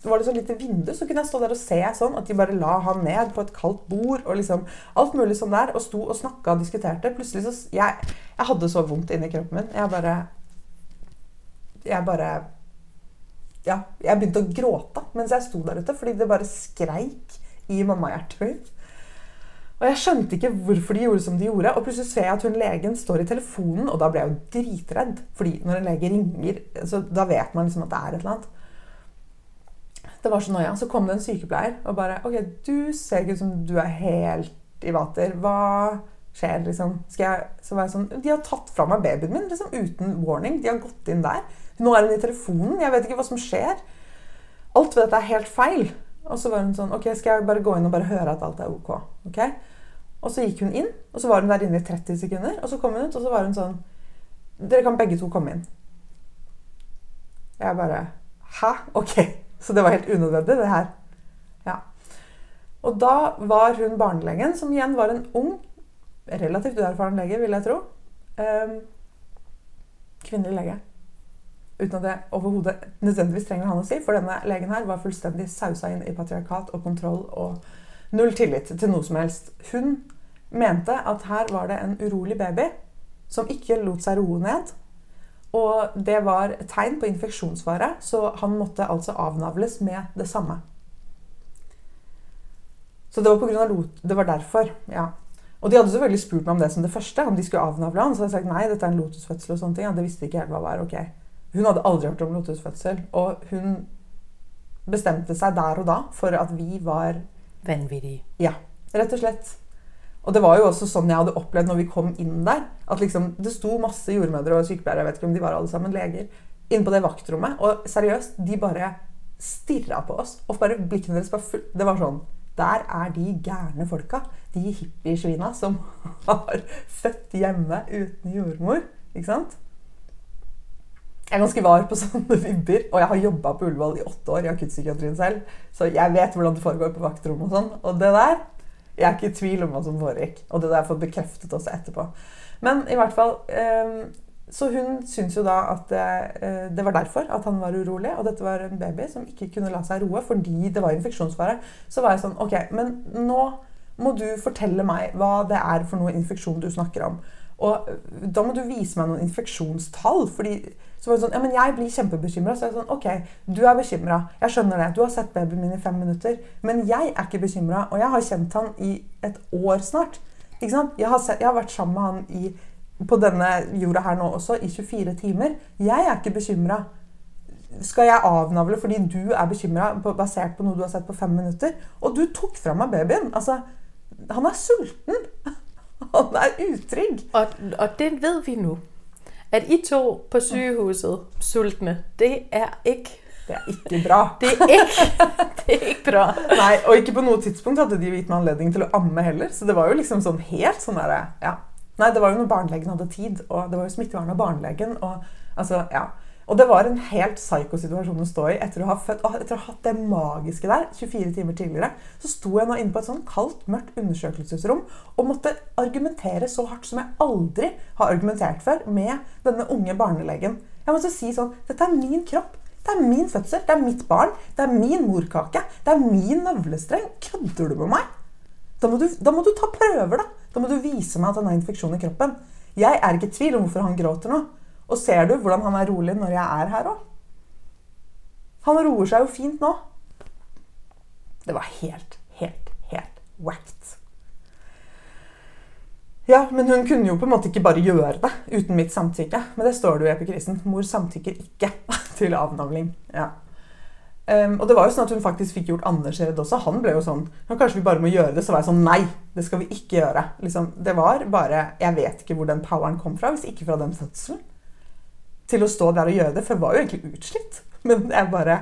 var det så lite vindu, så kunne jeg stå der og se sånn at de bare la han ned på et kaldt bord og liksom alt mulig sånn der, og sto og snakka og diskuterte. Plutselig så Jeg, jeg hadde så vondt inni kroppen min. Jeg bare Jeg bare Ja, jeg begynte å gråte mens jeg sto der ute, fordi det bare skreik i mammahjertet mitt. Og jeg skjønte ikke hvorfor de gjorde som de gjorde. Og plutselig ser jeg at hun legen står i telefonen, og da ble jeg jo dritredd. Fordi når en lege ringer, så da vet man liksom at det er et eller annet. Det var så noia. Så kom det en sykepleier og bare Ok, du ser ikke ut som du er helt i vater. Hva skjer, liksom? Skal jeg, så var jeg sånn De har tatt fra meg babyen min liksom uten warning. De har gått inn der. Nå er hun i telefonen. Jeg vet ikke hva som skjer. Alt ved dette er helt feil. Og så var hun sånn Ok, skal jeg bare gå inn og bare høre at alt er ok? ok? Og så gikk hun inn, og så var hun der inne i 30 sekunder. Og så kom hun ut, og så var hun sånn Dere kan begge to komme inn. Jeg bare Hæ? Ok. Så det var helt unødvendig, det her. Ja. Og da var hun barnelegen, som igjen var en ung, relativt uerfaren lege, vil jeg tro. Um, kvinnelig lege. Uten at det overhodet nødvendigvis trenger han å si, for denne legen her var fullstendig sausa inn i patriarkat og kontroll og null tillit til noe som helst. Hun mente at her var det en urolig baby som ikke lot seg roe ned. Og det var tegn på infeksjonsfare, så han måtte altså avnavles med det samme. Så det var, på grunn av lot, det var derfor. ja. Og de hadde selvfølgelig spurt meg om det som det første, om de skulle avnavle han. Så hadde jeg sagt nei, dette er en lotusfødsel og sånne ting. Ja, det visste ikke helt hva var. ok. Hun hadde aldri hørt om lotusfødsel. Og hun bestemte seg der og da for at vi var Vanvittige. Ja, rett og slett. Og det var jo også sånn jeg hadde opplevd når vi kom inn der. At liksom, Det sto masse jordmødre og sykepleiere, jeg vet ikke om de var alle sammen leger, inne på det vaktrommet. Og seriøst, de bare stirra på oss. Og bare blikkene deres var full Det var sånn Der er de gærne folka. De hippiesvina som [laughs] har født hjemme uten jordmor. Ikke sant? Jeg er ganske var på sånne vibber, og jeg har jobba på Ullevål i åtte år i akuttpsykiatrien selv, så jeg vet hvordan det foregår på vaktrommet og sånn. Og det der Jeg er ikke i tvil om hva som foregikk, og det der får bekreftet også etterpå. Men i hvert fall um, Så hun syns jo da at det, det var derfor at han var urolig, og dette var en baby som ikke kunne la seg roe fordi det var infeksjonsfare. Så var jeg sånn Ok, men nå må du fortelle meg hva det er for noe infeksjon du snakker om. Og da må du vise meg noen infeksjonstall. fordi så var det sånn, ja, men Jeg blir kjempebekymra. Så jeg sånn, ok, du er bekymra. Jeg skjønner det. Du har sett babyen min i fem minutter. Men jeg er ikke bekymra, og jeg har kjent han i et år snart. Ikke sant? Jeg har, sett, jeg har vært sammen med han i, på denne jorda her nå også i 24 timer. Jeg er ikke bekymra. Skal jeg avnavle fordi du er bekymra basert på noe du har sett på fem minutter? Og du tok fra meg babyen. Altså, han er sulten. [laughs] Han er utrygg. Og, og det vet vi nå. At I to på sygehuset sultne, det er ikke det er ikke bra. Det er ikke, [laughs] det er ikke bra. Nei, Og ikke på noe tidspunkt hadde de gitt meg anledning til å amme heller. Så det var jo liksom sånn helt sånn derre ja. Nei, det var jo når barnelegen hadde tid, og det var jo smittevern av barnelegen. og altså, ja. Og det var en helt psyko-situasjon å stå i etter å ha født, etter å ha hatt det magiske der 24 timer tidligere. Så sto jeg nå inne på et sånn kaldt, mørkt undersøkelsesrom og måtte argumentere så hardt som jeg aldri har argumentert før med denne unge barnelegen. Jeg måtte si sånn Dette er min kropp. Det er min fødsel. Det er mitt barn. Det er min morkake. Det er min navlestreng. Kødder du med meg? Da må du, da må du ta prøver, da. Da må du vise meg at han har infeksjon i kroppen. Jeg er ikke i tvil om hvorfor han gråter nå. Og ser du hvordan han er rolig når jeg er her òg? Han roer seg jo fint nå. Det var helt, helt, helt wacked. Ja, men hun kunne jo på en måte ikke bare gjøre det uten mitt samtykke. Men det står det jo i epikrisen. Mor samtykker ikke [laughs] til avnavling. Ja. Um, og det var jo sånn at hun faktisk fikk gjort Anders redd også. Han ble jo sånn Kanskje vi bare må gjøre det? Så var jeg sånn Nei, det skal vi ikke gjøre. Liksom, det var bare Jeg vet ikke hvor den poweren kom fra, hvis ikke fra den fødselen til å stå der og gjøre det, for jeg var jo egentlig utslitt. Men jeg bare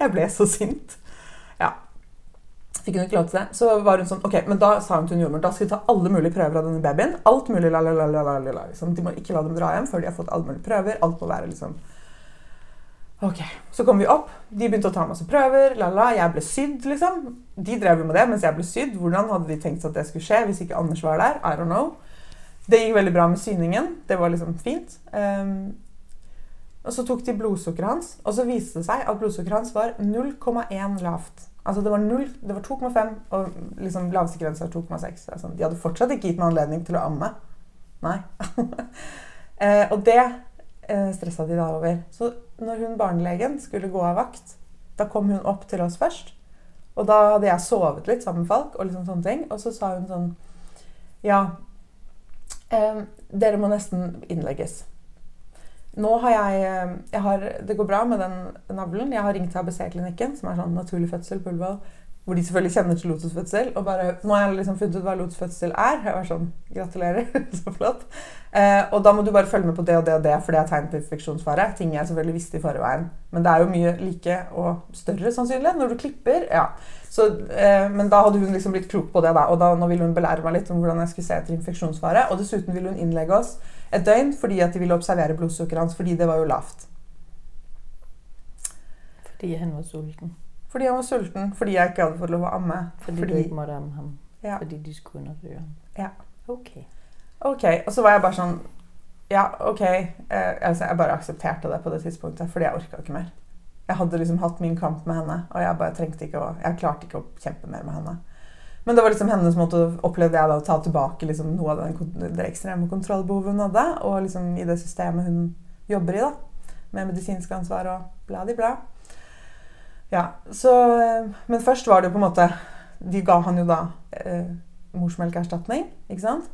Jeg ble så sint. Ja. Fikk hun ikke lov til det. Så var hun sånn Ok, men da sa hun til jordmor da skal vi ta alle mulige prøver av denne babyen. Alt mulig, la, la, la, la, la, liksom. De må ikke la dem dra hjem før de har fått alle mulige prøver. Alt må være liksom Ok, Så kom vi opp. De begynte å ta masse prøver. la la, Jeg ble sydd, liksom. De drev jo med det mens jeg ble sydd. Hvordan hadde de tenkt at det skulle skje hvis ikke Anders var der? I don't know. Det gikk veldig bra med syningen. Det var liksom fint. Um, og så tok de blodsukkeret hans, og så viste det seg at blodsukkeret hans var 0,1 lavt. Altså det var, var 2,5, og liksom laveste grensa var 2,6. Altså, de hadde fortsatt ikke gitt meg anledning til å amme. Nei. [laughs] eh, og det eh, stressa de da over. Så når hun barnelegen skulle gå av vakt, da kom hun opp til oss først. Og da hadde jeg sovet litt sammen med Falk, og liksom sånne ting. Og så sa hun sånn Ja, eh, dere må nesten innlegges. Nå har jeg, eh, jeg har, Det går bra med den navlen. Jeg har ringt til ABC-klinikken, som er sånn naturlig fødsel på Ullevål. Hvor de selvfølgelig kjenner til lotusfødsel. Og bare, nå har jeg liksom funnet ut hva lotusfødsel er. Jeg var sånn, Gratulerer. [laughs] så flott. Eh, og da må du bare følge med på det og det og det, for det er tegn på infeksjonsfare. Ting jeg selvfølgelig visste i forveien. Men det er jo mye like og større sannsynlig, når du klipper. ja. Så, eh, men da hadde hun liksom blitt klok på det, da, og da, nå ville hun belære meg litt om hvordan jeg skulle se etter infeksjonsfare. Og dessuten ville hun innlegge oss et døgn fordi at de ville observere blodsukkeret hans, fordi det var jo lavt. Fordi han var sulten. Fordi han var sulten, fordi jeg ikke hadde fått lov å amme. Fordi, fordi... du ikke måtte amme ham. Ja. Fordi de skulle undersøke ham. Ja. Ok. Ok, Og så var jeg bare sånn Ja, ok. Eh, altså, jeg bare aksepterte det på det tidspunktet, fordi jeg orka ikke mer. Jeg hadde liksom hatt min kamp med henne, og jeg bare trengte ikke å Jeg klarte ikke å kjempe mer med henne. Men det var liksom hennes måte opplevde jeg da å ta tilbake liksom noe av den, det ekstreme kontrollbehovet hun hadde, og liksom i det systemet hun jobber i, da. Med medisinsk ansvar og bla-di-bla. Ja, så Men først var det jo på en måte De ga han jo da eh, morsmelkerstatning, ikke sant?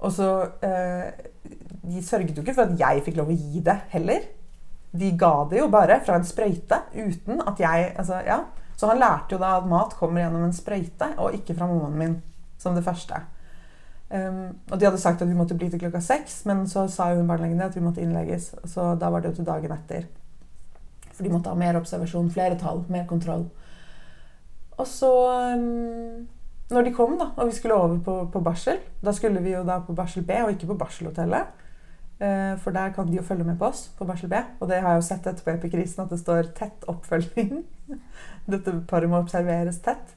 Og så eh, De sørget jo ikke for at jeg fikk lov å gi det heller. De ga det jo bare fra en sprøyte uten at jeg altså, ja. Så han lærte jo da at mat kommer gjennom en sprøyte, og ikke fra mammaen min som det første. Um, og de hadde sagt at vi måtte bli til klokka seks, men så sa hun barnelegen at vi måtte innlegges. Så da var det jo til dagen etter. For de måtte ha mer observasjon, flere tall, mer kontroll. Og så um, Når de kom, da, og vi skulle over på, på, barsel Da skulle vi jo da på barsel B, og ikke på barselhotellet. Uh, for der kan de jo følge med på oss på barsel B. Og det har jeg jo sett etterpå i epikrisen, at det står 'tett oppfølging'. Dette paret må observeres tett.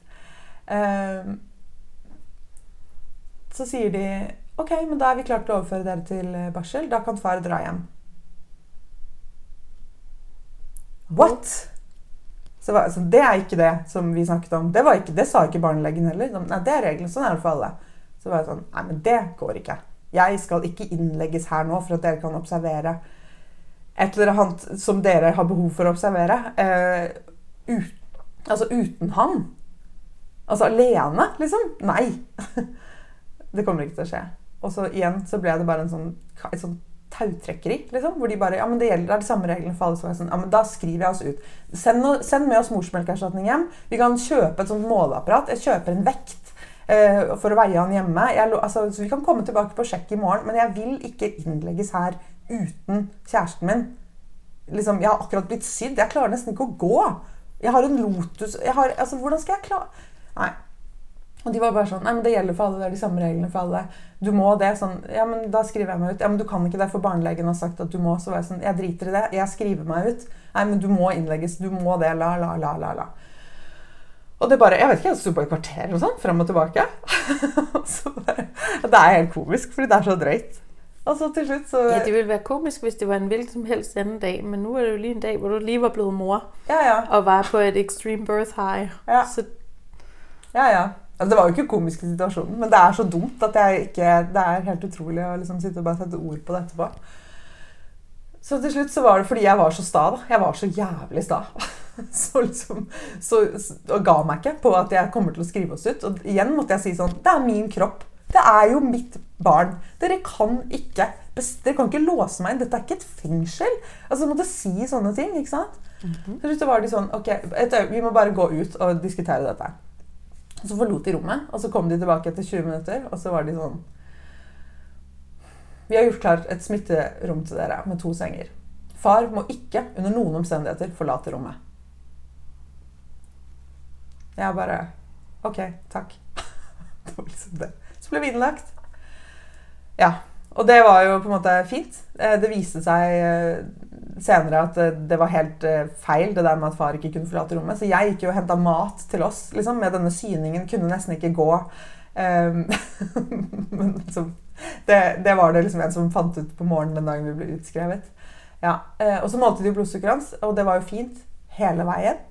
Um, så sier de OK, men da er vi klare til å overføre dere til eh, barsel. Da kan far dra hjem. What? Så, så det er ikke det som vi snakket om. Det, ikke, det sa ikke barnelegen heller. Nei, det er regelen. Sånn er det for alle. Så var jeg sånn Nei, men det går ikke. Jeg skal ikke innlegges her nå for at dere kan observere et eller annet som dere har behov for å observere. Uh, ut, altså uten han. Altså alene, liksom. Nei. [laughs] det kommer ikke til å skje. Og så igjen så ble det bare en sånn, et sånn tautrekkeri. Liksom, hvor de bare Ja, men det gjelder det er de samme reglene for alle. Så sånn, ja, men da skriver jeg oss ut. Send, send med oss morsmelkerstatning hjem. Vi kan kjøpe et sånt måleapparat. Jeg kjøper en vekt eh, for å veie han hjemme. Jeg, altså, så vi kan komme tilbake på sjekk i morgen. Men jeg vil ikke innlegges her uten kjæresten min. Liksom, jeg har akkurat blitt sydd. Jeg klarer nesten ikke å gå. Jeg har en Lotus har, altså, Hvordan skal jeg klare Nei. Og de var bare sånn Nei, men det gjelder for alle. Det er de samme reglene for alle. Du må det. Sånn Ja, men da skriver jeg meg ut. Ja, men du kan ikke det, for barnelegen har sagt at du må. Så var jeg sånn Jeg driter i det. Jeg skriver meg ut. Nei, men du må innlegges. Du må det. La, la, la, la, la. Og det bare Jeg vet ikke, jeg sto på et kvarter og sånn, fram og tilbake. [laughs] så bare, det er helt komisk, fordi det er så drøyt. Og så til slutt så Ja, det ville være komisk hvis det var en hvilken som helst anden dag, men nå er det jo lige en dag hvor du lige var blevet mor ja, ja. og var på et extreme birth high. Ja, så... ja. ja. Altså, det var jo ikke komisk i situasjonen, men det er så dumt at jeg ikke Det er helt utrolig å liksom sitte og bare sette ord på det etterpå. Så til slutt så var det fordi jeg var så sta. da. Jeg var så jævlig sta. [laughs] Så liksom, så, og ga meg ikke på at jeg kommer til å skrive oss ut. Og igjen måtte jeg si sånn Det er min kropp. Det er jo mitt barn. Dere kan ikke dere kan ikke låse meg inn. Dette er ikke et fengsel. Altså, Du måtte si sånne ting. ikke sant? Mm -hmm. Så var de sånn Ok, vi må bare gå ut og diskutere dette. Og Så forlot de rommet, og så kom de tilbake etter 20 minutter, og så var de sånn Vi har gjort klart et smitterom til dere med to senger. Far må ikke under noen omstendigheter forlate rommet. Jeg bare Ok, takk. [laughs] det var liksom det. Så ble vi innlagt. Ja. Og det var jo på en måte fint. Eh, det viste seg eh, senere at eh, det var helt feil, det der med at far ikke kunne forlate rommet. Så jeg gikk jo og henta mat til oss liksom, med denne syningen. Kunne nesten ikke gå. Um, [laughs] men så, det, det, var det liksom en som fant ut på morgenen den dagen vi ble utskrevet. Ja. Og så målte de blodsukkeret hans, og det var jo fint hele veien.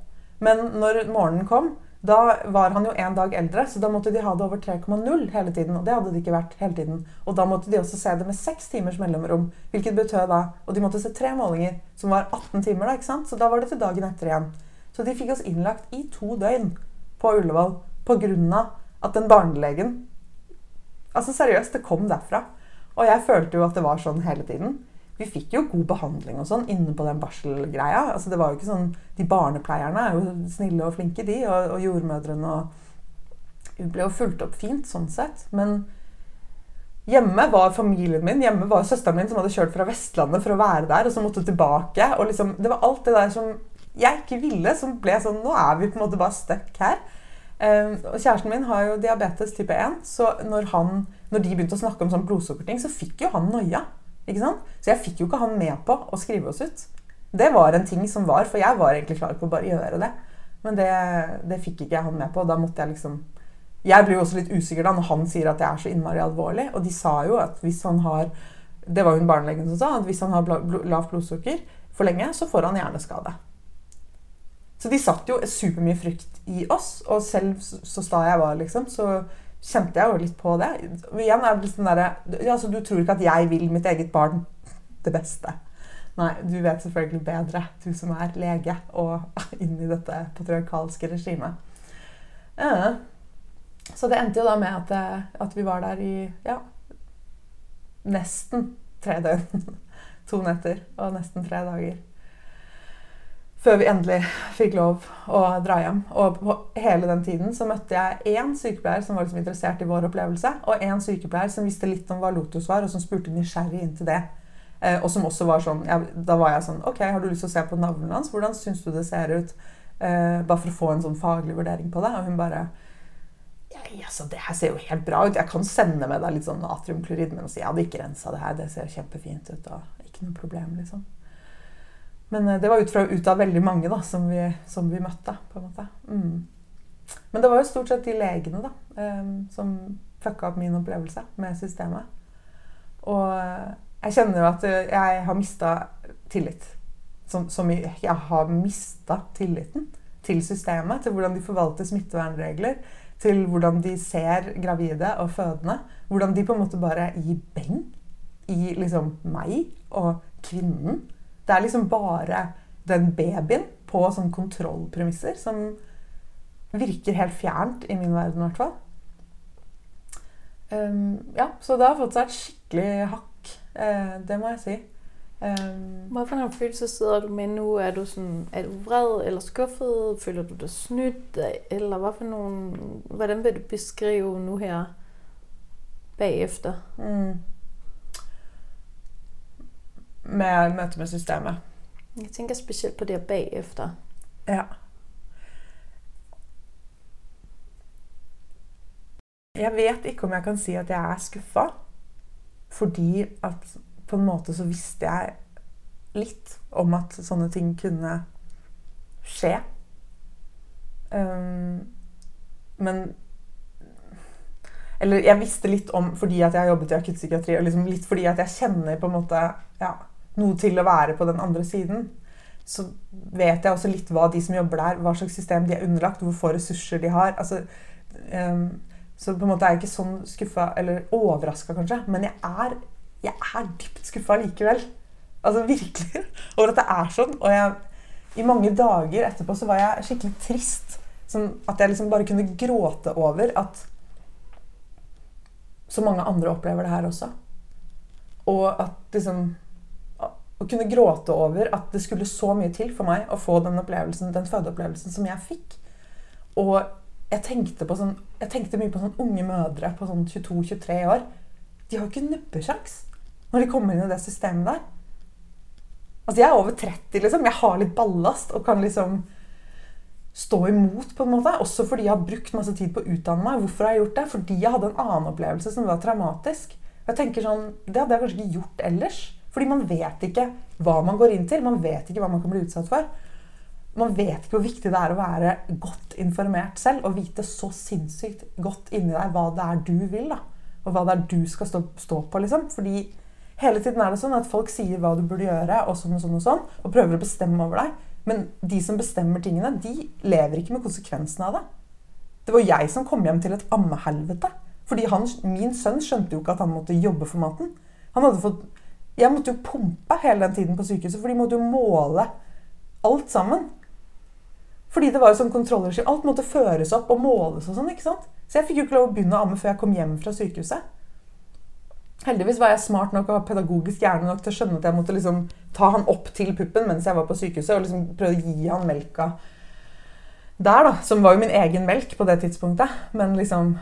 Men når morgenen kom, da var han jo en dag eldre, så da måtte de ha det over 3,0 hele tiden. Og det hadde det ikke vært hele tiden. Og da måtte de også se det med seks timers mellomrom. Hvilket betød da Og de måtte se tre målinger, som var 18 timer, da. ikke sant? Så da var det til dagen etter igjen. Så de fikk oss innlagt i to døgn på Ullevål pga. at den barnelegen Altså seriøst, det kom derfra. Og jeg følte jo at det var sånn hele tiden. Vi fikk jo god behandling og sånn inne på den barselgreia. Altså, det var jo ikke sånn, De barnepleierne er jo snille og flinke, de. Og, og jordmødrene og Hun ble jo fulgt opp fint sånn sett. Men hjemme var familien min. Hjemme var søsteren min som hadde kjørt fra Vestlandet for å være der, og så måtte tilbake. og liksom, Det var alt det der som jeg ikke ville, som ble sånn Nå er vi på en måte bare stuck her. Uh, og Kjæresten min har jo diabetes type 1, så når, han, når de begynte å snakke om sånn blodsukkerting, så fikk jo han noia. Ikke sant? Så jeg fikk jo ikke han med på å skrive oss ut. Det var en ting som var, for jeg var egentlig klar på å bare gjøre det. Men det, det fikk ikke jeg han med på. Da måtte jeg liksom Jeg blir jo også litt usikker da når han sier at jeg er så innmari alvorlig. Og de sa jo at hvis han har Det var jo en barnelege som sa at hvis han har lavt blodsukker for lenge, så får han hjerneskade. Så de satt jo supermye frykt i oss. Og selv så sta jeg var, liksom, så kjente jeg jo litt på det. Igjen er det sånn der, altså, Du tror ikke at jeg vil mitt eget barn det beste. Nei, du vet selvfølgelig bedre, du som er lege og [laughs] inni dette patriarkalske regimet. Uh, Så det endte jo da med at, eh, at vi var der i ja, nesten tre døgn. [laughs] to netter og nesten tre dager før vi endelig fikk lov å dra hjem. Og på hele den tiden så møtte jeg én sykepleier som var liksom interessert i vår opplevelse, og én sykepleier som visste litt om hva Lotus var, og som spurte nysgjerrig inn til det. Eh, og som også var sånn ja, Da var jeg sånn OK, har du lyst til å se på navnet hans? Hvordan syns du det ser ut? Eh, bare for å få en sånn faglig vurdering på det. Og hun bare ja, altså, Det her ser jo helt bra ut. Jeg kan sende med deg litt sånn natriumklorid. Men si, jeg hadde ikke rensa det her. Det ser kjempefint ut. og Ikke noe problem, liksom. Men eh, det var ut, fra, ut av veldig mange da, som vi, som vi møtte. på en måte. Mm. Men det var jo stort sett de legene da, um, som fucka opp min opplevelse med systemet. Og eh, jeg kjenner jo at jeg har mista tillit. Som, som, jeg har mista tilliten til systemet, til hvordan de forvalter smittevernregler, til hvordan de ser gravide og fødende. Hvordan de på en måte bare gir beng i liksom meg og kvinnen. Det er liksom bare den babyen på sånn kontrollpremisser som virker helt fjernt i min verden, i hvert fall. Um, ja, så det har fått seg et skikkelig hakk. Uh, det må jeg si. Um, Hva for noen følelser sidder du med nå? Er du, sånn, er du vred eller skuffet? Føler du deg snytt? Eller hva for noen, hvordan vil du beskrive nå her bagefter? Mm med møte med systemet. Jeg tenker spesielt på det bagefter. Ja. Jeg vet ikke om jeg kan si at jeg er skuffa. Fordi at på en måte så visste jeg litt om at sånne ting kunne skje. Um, men Eller jeg visste litt om fordi at jeg har jobbet i akuttpsykiatri, og liksom litt fordi at jeg kjenner på en måte ja, noe til å være på den andre siden, så vet jeg også litt hva de som jobber der, hva slags system de er underlagt, hvor få ressurser de har. Altså, um, så på en måte er jeg ikke sånn skuffa, eller overraska kanskje, men jeg er, jeg er dypt skuffa likevel. Altså virkelig. [laughs] Over at det er sånn. Og jeg, i mange dager etterpå så var jeg skikkelig trist. Sånn at jeg liksom bare kunne gråte over at så mange andre opplever det her også. Og at liksom å kunne gråte over at det skulle så mye til for meg å få den opplevelsen, den fødeopplevelsen som jeg fikk. Og jeg tenkte, sånn, jeg tenkte mye på sånn unge mødre på sånn 22-23 år. De har jo ikke nubbesjans når de kommer inn i det systemet der. Altså, jeg er over 30, liksom. Jeg har litt ballast og kan liksom stå imot, på en måte. Også fordi jeg har brukt masse tid på å utdanne meg. Hvorfor har jeg gjort det? Fordi jeg hadde en annen opplevelse som var traumatisk. Jeg tenker sånn, Det hadde jeg kanskje ikke gjort ellers. Fordi man vet ikke hva man går inn til. Man vet ikke hva man kan bli utsatt for. Man vet ikke hvor viktig det er å være godt informert selv og vite så sinnssykt godt inni deg hva det er du vil. da. Og hva det er du skal stå, stå på. liksom. Fordi hele tiden er det sånn at folk sier hva du burde gjøre, og sånn og sånn og sånn, og prøver å bestemme over deg. Men de som bestemmer tingene, de lever ikke med konsekvensene av det. Det var jeg som kom hjem til et ammehelvete. Fordi han, min sønn skjønte jo ikke at han måtte jobbe for maten. Han hadde fått jeg måtte jo pumpe hele den tiden på sykehuset, for de måtte jo måle alt sammen. Fordi det var jo sånn kontrollregime. Alt måtte føres opp og måles og sånn. ikke sant? Så jeg fikk jo ikke lov å begynne å amme før jeg kom hjem fra sykehuset. Heldigvis var jeg smart nok og pedagogisk hjerne nok til å skjønne at jeg måtte liksom ta han opp til puppen mens jeg var på sykehuset, og liksom prøve å gi han melka der, da. Som var jo min egen melk på det tidspunktet. Men liksom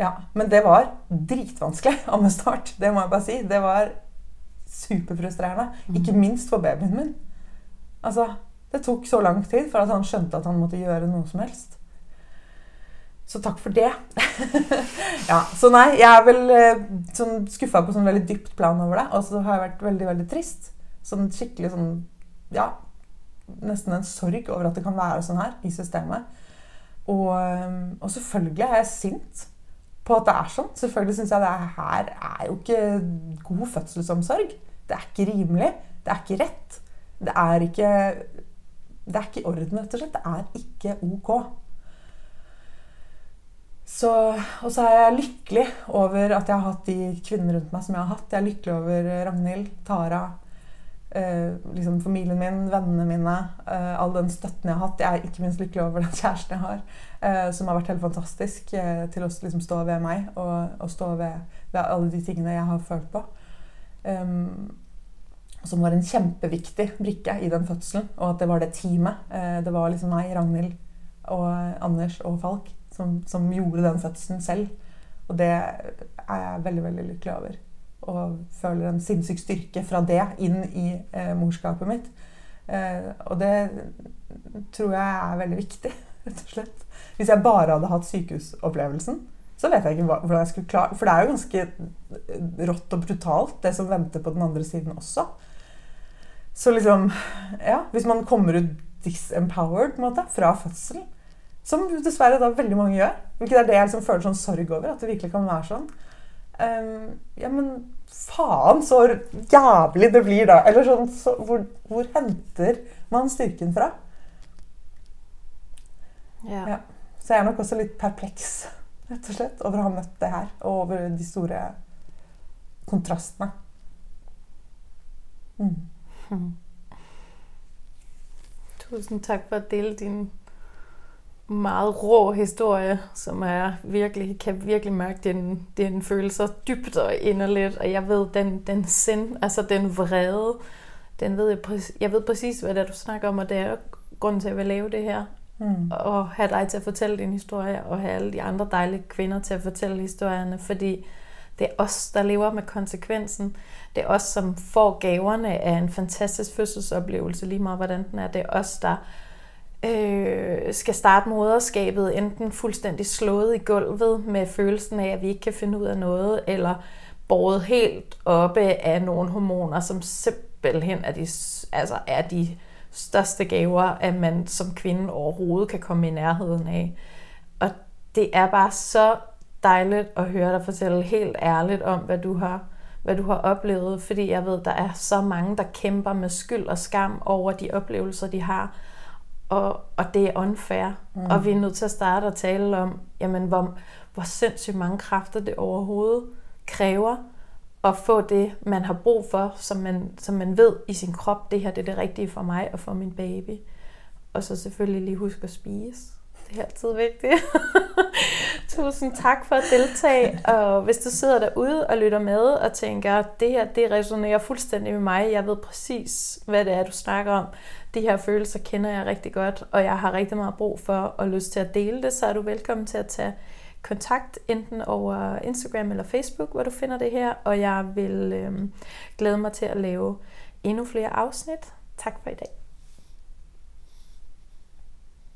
Ja. Men det var dritvanskelig [laughs] ammestart. Det må jeg bare si. Det var superfrustrerende. Ikke minst for babyen min. Altså, det tok så lang tid for at han skjønte at han måtte gjøre noe som helst. Så takk for det. [laughs] ja, så nei, jeg er vel eh, sånn skuffa på sånn veldig dypt plan over det. Og så har jeg vært veldig, veldig trist. Sånn skikkelig sånn Ja, nesten en sorg over at det kan være sånn her i systemet. Og, eh, og selvfølgelig er jeg sint på at det er sånn. Selvfølgelig syns jeg det her er jo ikke god fødselsomsorg. Det er ikke rimelig. Det er ikke rett. Det er ikke Det er ikke i orden, rett og slett. Det er ikke ok. Så, og så er jeg lykkelig over at jeg har hatt de kvinnene rundt meg som jeg har hatt. Jeg er lykkelig over Ragnhild, Tara, eh, liksom familien min, vennene mine. Eh, all den støtten jeg har hatt. Jeg er ikke minst lykkelig over den [laughs] kjæresten jeg har, eh, som har vært helt fantastisk eh, til å liksom, stå ved meg og, og stå ved, ved, alle de tingene jeg har følt på. Um, som var en kjempeviktig brikke i den fødselen. Og at det var det teamet. Eh, det var liksom meg, Ragnhild og Anders og Falk som, som, gjorde den fødselen selv. Og det er jeg veldig, veldig lykkelig over. Og føler en sinnssyk styrke fra det inn i eh, morskapet mitt. Eh, og det tror jeg er veldig viktig, [laughs] rett og slett. Hvis jeg bare hadde hatt sykehusopplevelsen, så vet jeg ikke hvordan jeg skulle klare For det er jo ganske rått og brutalt, det som venter på den andre siden også. Så liksom Ja, hvis man kommer ut disempowered på en måte, fra fødselen, som dessverre da veldig mange gjør. Hvilket er det jeg liksom føler sånn sorg over. At det virkelig kan være sånn. Um, ja, men faen så jævlig det blir da. Eller sånn så, hvor, hvor, henter man styrken fra? Ja. ja. Så jeg er nok også litt perpleks, rett og slett, over å ha møtt det her. Og over de store kontrastene. Mm. Mm. Tusind takk for å dele din meget rå historie, som virkelig, kan virkelig mærke, den, den følelser dypt og inderlig. og jeg vet den, den sind, altså den vrede, den ved jeg, jeg vet præcis, hvad det er, du snakker om, og det er grunden til, at jeg vil lave det her. Mm. Og have dig til at fortælle din historie, og have alle de andre dejlige kvinder til at fortælle historierne, fordi det er os, der lever med konsekvensen. Det er os, som får gaverne af en fantastisk fødselsoplevelse, lige meget hvordan den er. Det er os, der øh, skal starte moderskabet enten fuldstændig slået i gulvet med følelsen af, at vi ikke kan finde ud af noget, eller båret helt oppe af nogle hormoner, som simpelthen er de, altså er de største gaver, at man som kvinde overhovedet kan komme i nærheden af. Og det er bare så dejligt at høre dig fortælle helt ærligt om, hvad du har hvad du har oplevet, fordi jeg ved, der er så mange, der kæmper med skyld og skam over de oplevelser, de har og, og det er unfair. Mm. Og vi er nødt til at starte at tale om, jamen, hvor, hvor sindssygt mange kræfter det overhovedet kræver at få det, man har brug for, som man, som man ved i sin krop, det her det er det rigtige for mig og for min baby. Og så selvfølgelig lige huske at spise. Det er altid vigtigt. [laughs] Tusind tak for at deltage. Og hvis du sidder derude og lytter med og tænker, det her det resonerer fuldstændig med mig, jeg ved præcis, hvad det er, du snakker om, de her følelser kender jeg rigtig godt, og jeg har rigtig meget brug for og lyst til at dele det, så er du velkommen til at tage kontakt enten over Instagram eller Facebook, hvor du finder det her, og jeg vil øh, glæde mig til at lave endnu flere afsnit. Tak for i dag.